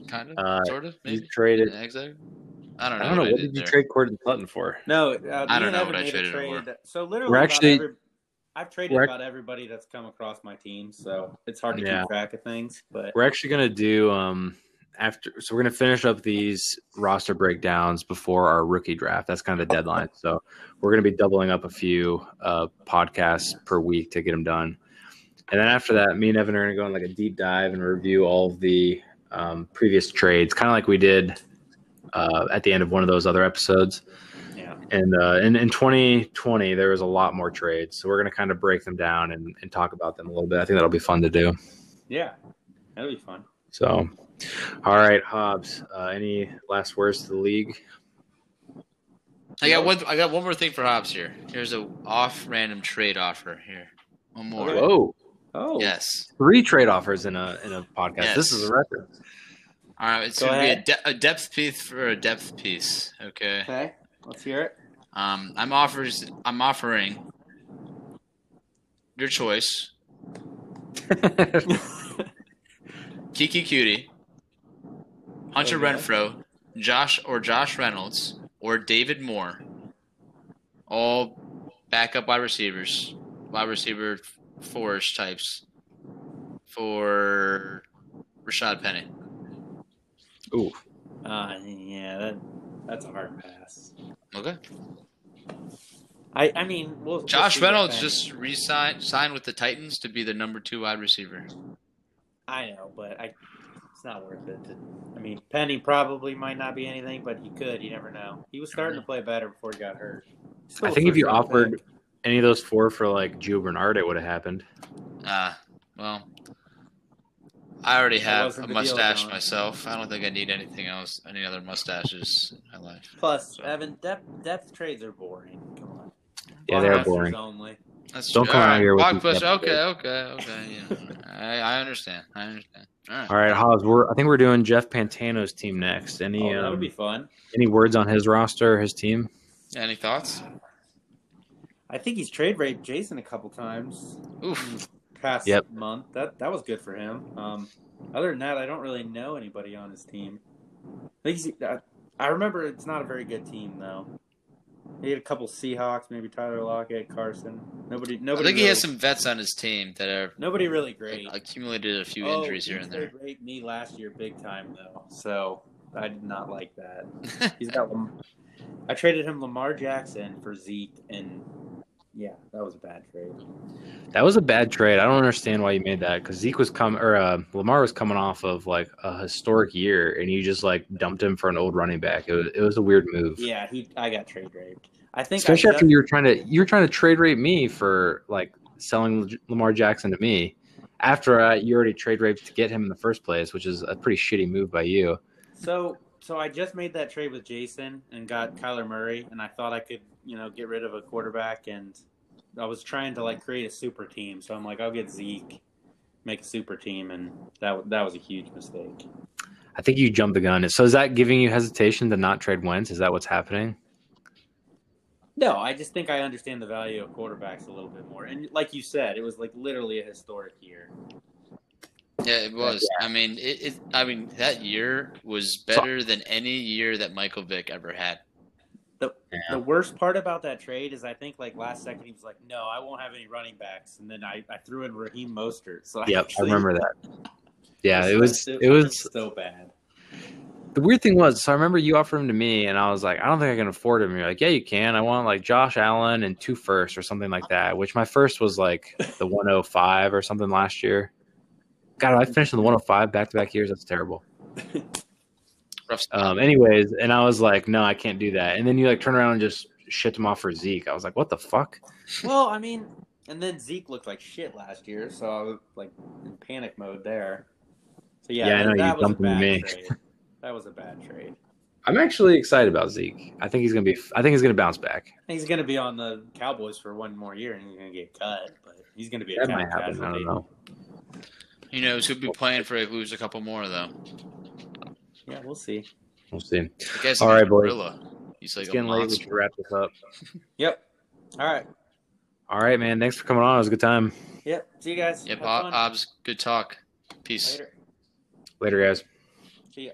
Kind of? Uh, sort of? Maybe. you traded. Yeah, exactly. I don't know. I don't know. what What did did you there. trade Courtland Sutton for? No, uh, I don't know what I traded it trade. So literally, We're actually- every- I've traded we're- about everybody that's come across my team, so it's hard to Yeah. keep track of things. But We're actually gonna do um after so we're gonna finish up these roster breakdowns before our rookie draft. That's kind of the deadline. So we're gonna be doubling up a few uh podcasts per week to get them done. And then after that, me and Evan are gonna go on like a deep dive and review all of the um, previous trades, kind of like we did uh, at the end of one of those other episodes. yeah, And uh, in, in 2020, there was a lot more trades. So we're going to kind of break them down and, and talk about them a little bit. I think that'll be fun to do. yeah, that'll be fun. So, all right, Hobbs, uh, any last words to the league? I got one. I got one more thing for Hobbs here. Here's a off random trade offer here. One more. Okay. Whoa, Oh, Yes. three trade offers in a in a podcast. This is a record. All right. It's Go going to be a, de- a depth piece for a depth piece. Okay. Okay, let's hear it. Um, I'm offers. I'm offering your choice: Keke Coutee, Hunter Okay. Renfrow, Josh or Josh Reynolds, or David Moore. All backup wide receivers, wide receiver four-ish types for Rashaad Penny. Ooh, Uh, yeah, that, that's a hard pass. Okay. I, I mean, we'll, we'll Josh see Reynolds just re-signed signed with the Titans to be the number two wide receiver. I know, but I, it's not worth it. To, I mean, Penny probably might not be anything, but he could. You never know. He was starting to play better before he got hurt. Still I a think if you offered pick. any of those four for like Gio Bernard, it would have happened. Ah, well, I already have a the deal, mustache myself. I don't think I need anything else, any other mustaches in my life. plus So- Evan depth depth trades are boring. Come on. Yeah, they're boring. Only. That's Don't true. come All out right, here with Blockbuster. these Okay, okay, okay. Yeah. I, I understand. I understand. All right. All right, Hobbs, we're I think we're doing Jeff Pantano's team next. Any Oh, that would um, be fun. any words on his roster, his team? Any thoughts? I think he's trade raped Jason a couple times Oof. Past Yep. month. That that was good for him. Um, other than that, I don't really know anybody on his team. I, think he's, I, I remember it's not a very good team though. He had a couple Seahawks, maybe Tyler Lockett, Carson. Nobody, nobody. I nobody. think he has some vets on his team that are Nobody really great. accumulated a few Oh, injuries here and there. trade raped me last year, big time though. So I did not like that. He's got. I traded him Lamar Jackson for Zeke, and yeah, that was a bad trade. That was a bad trade. I don't understand why you made that because Zeke was coming or uh, Lamar was coming off of like a historic year, and you just like dumped him for an old running back. It was it was a weird move. Yeah, he. I got trade raped. I think. Especially I after you were trying to you were trying to trade rate me for like selling Lamar Jackson to me after uh, you already trade raped to get him in the first place, which is a pretty shitty move by you. So so I just made that trade with Jason and got mm-hmm. Kyler Murray, and I thought I could you know get rid of a quarterback, and I was trying to like create a super team. So I'm like, I'll get Zeke, make a super team, and that that was a huge mistake. I think you jumped the gun. So is that giving you hesitation to not trade Wentz? Is that what's happening? No, I just think I understand the value of quarterbacks a little bit more. And like you said, it was like literally a historic year. Yeah, it was. I mean, it, it. I mean, that year was better than any year that Michael Vick ever had. The Yeah. the worst part about that trade is I think like last second he was like, No, I won't have any running backs and then I, I threw in Raheem Mostert. So Yep, I remember that. Yeah, it was it, it was so bad. the weird thing was so I remember you offered him to me and I was like, I don't think I can afford him. You're like, Yeah, you can. I want like Josh Allen and two firsts or something like that, which my first was like the 105 or something last year. God, I finished in the 105 back to back years. That's terrible. Um, anyways, and I was like, no, I can't do that. And then you like turn around and just shipped him off for Zeke. I was like, what the fuck? Well, I mean, And then Zeke looked like shit last year, so I was like in panic mode there. So yeah, Yeah, I that, know, you was dumped him to bad me. trade. That was a bad trade. I'm actually excited about Zeke. I think he's gonna be. I think he's gonna bounce back. He's going to be on the Cowboys for one more year, and he's going to get cut. But he's going to be a That cap might happen. I don't know. He knows who'll be playing for if we lose a couple more though. Yeah, we'll see. We'll see. The guy's All like a boys. gorilla. He's like It's getting late. We monster. should wrap this up. Yep. All right. All right, man. Thanks for coming on. It was a good time. Yep. See you guys. Yep, Have fun. Hobbs, good talk. Peace. Later. Later, guys. See ya.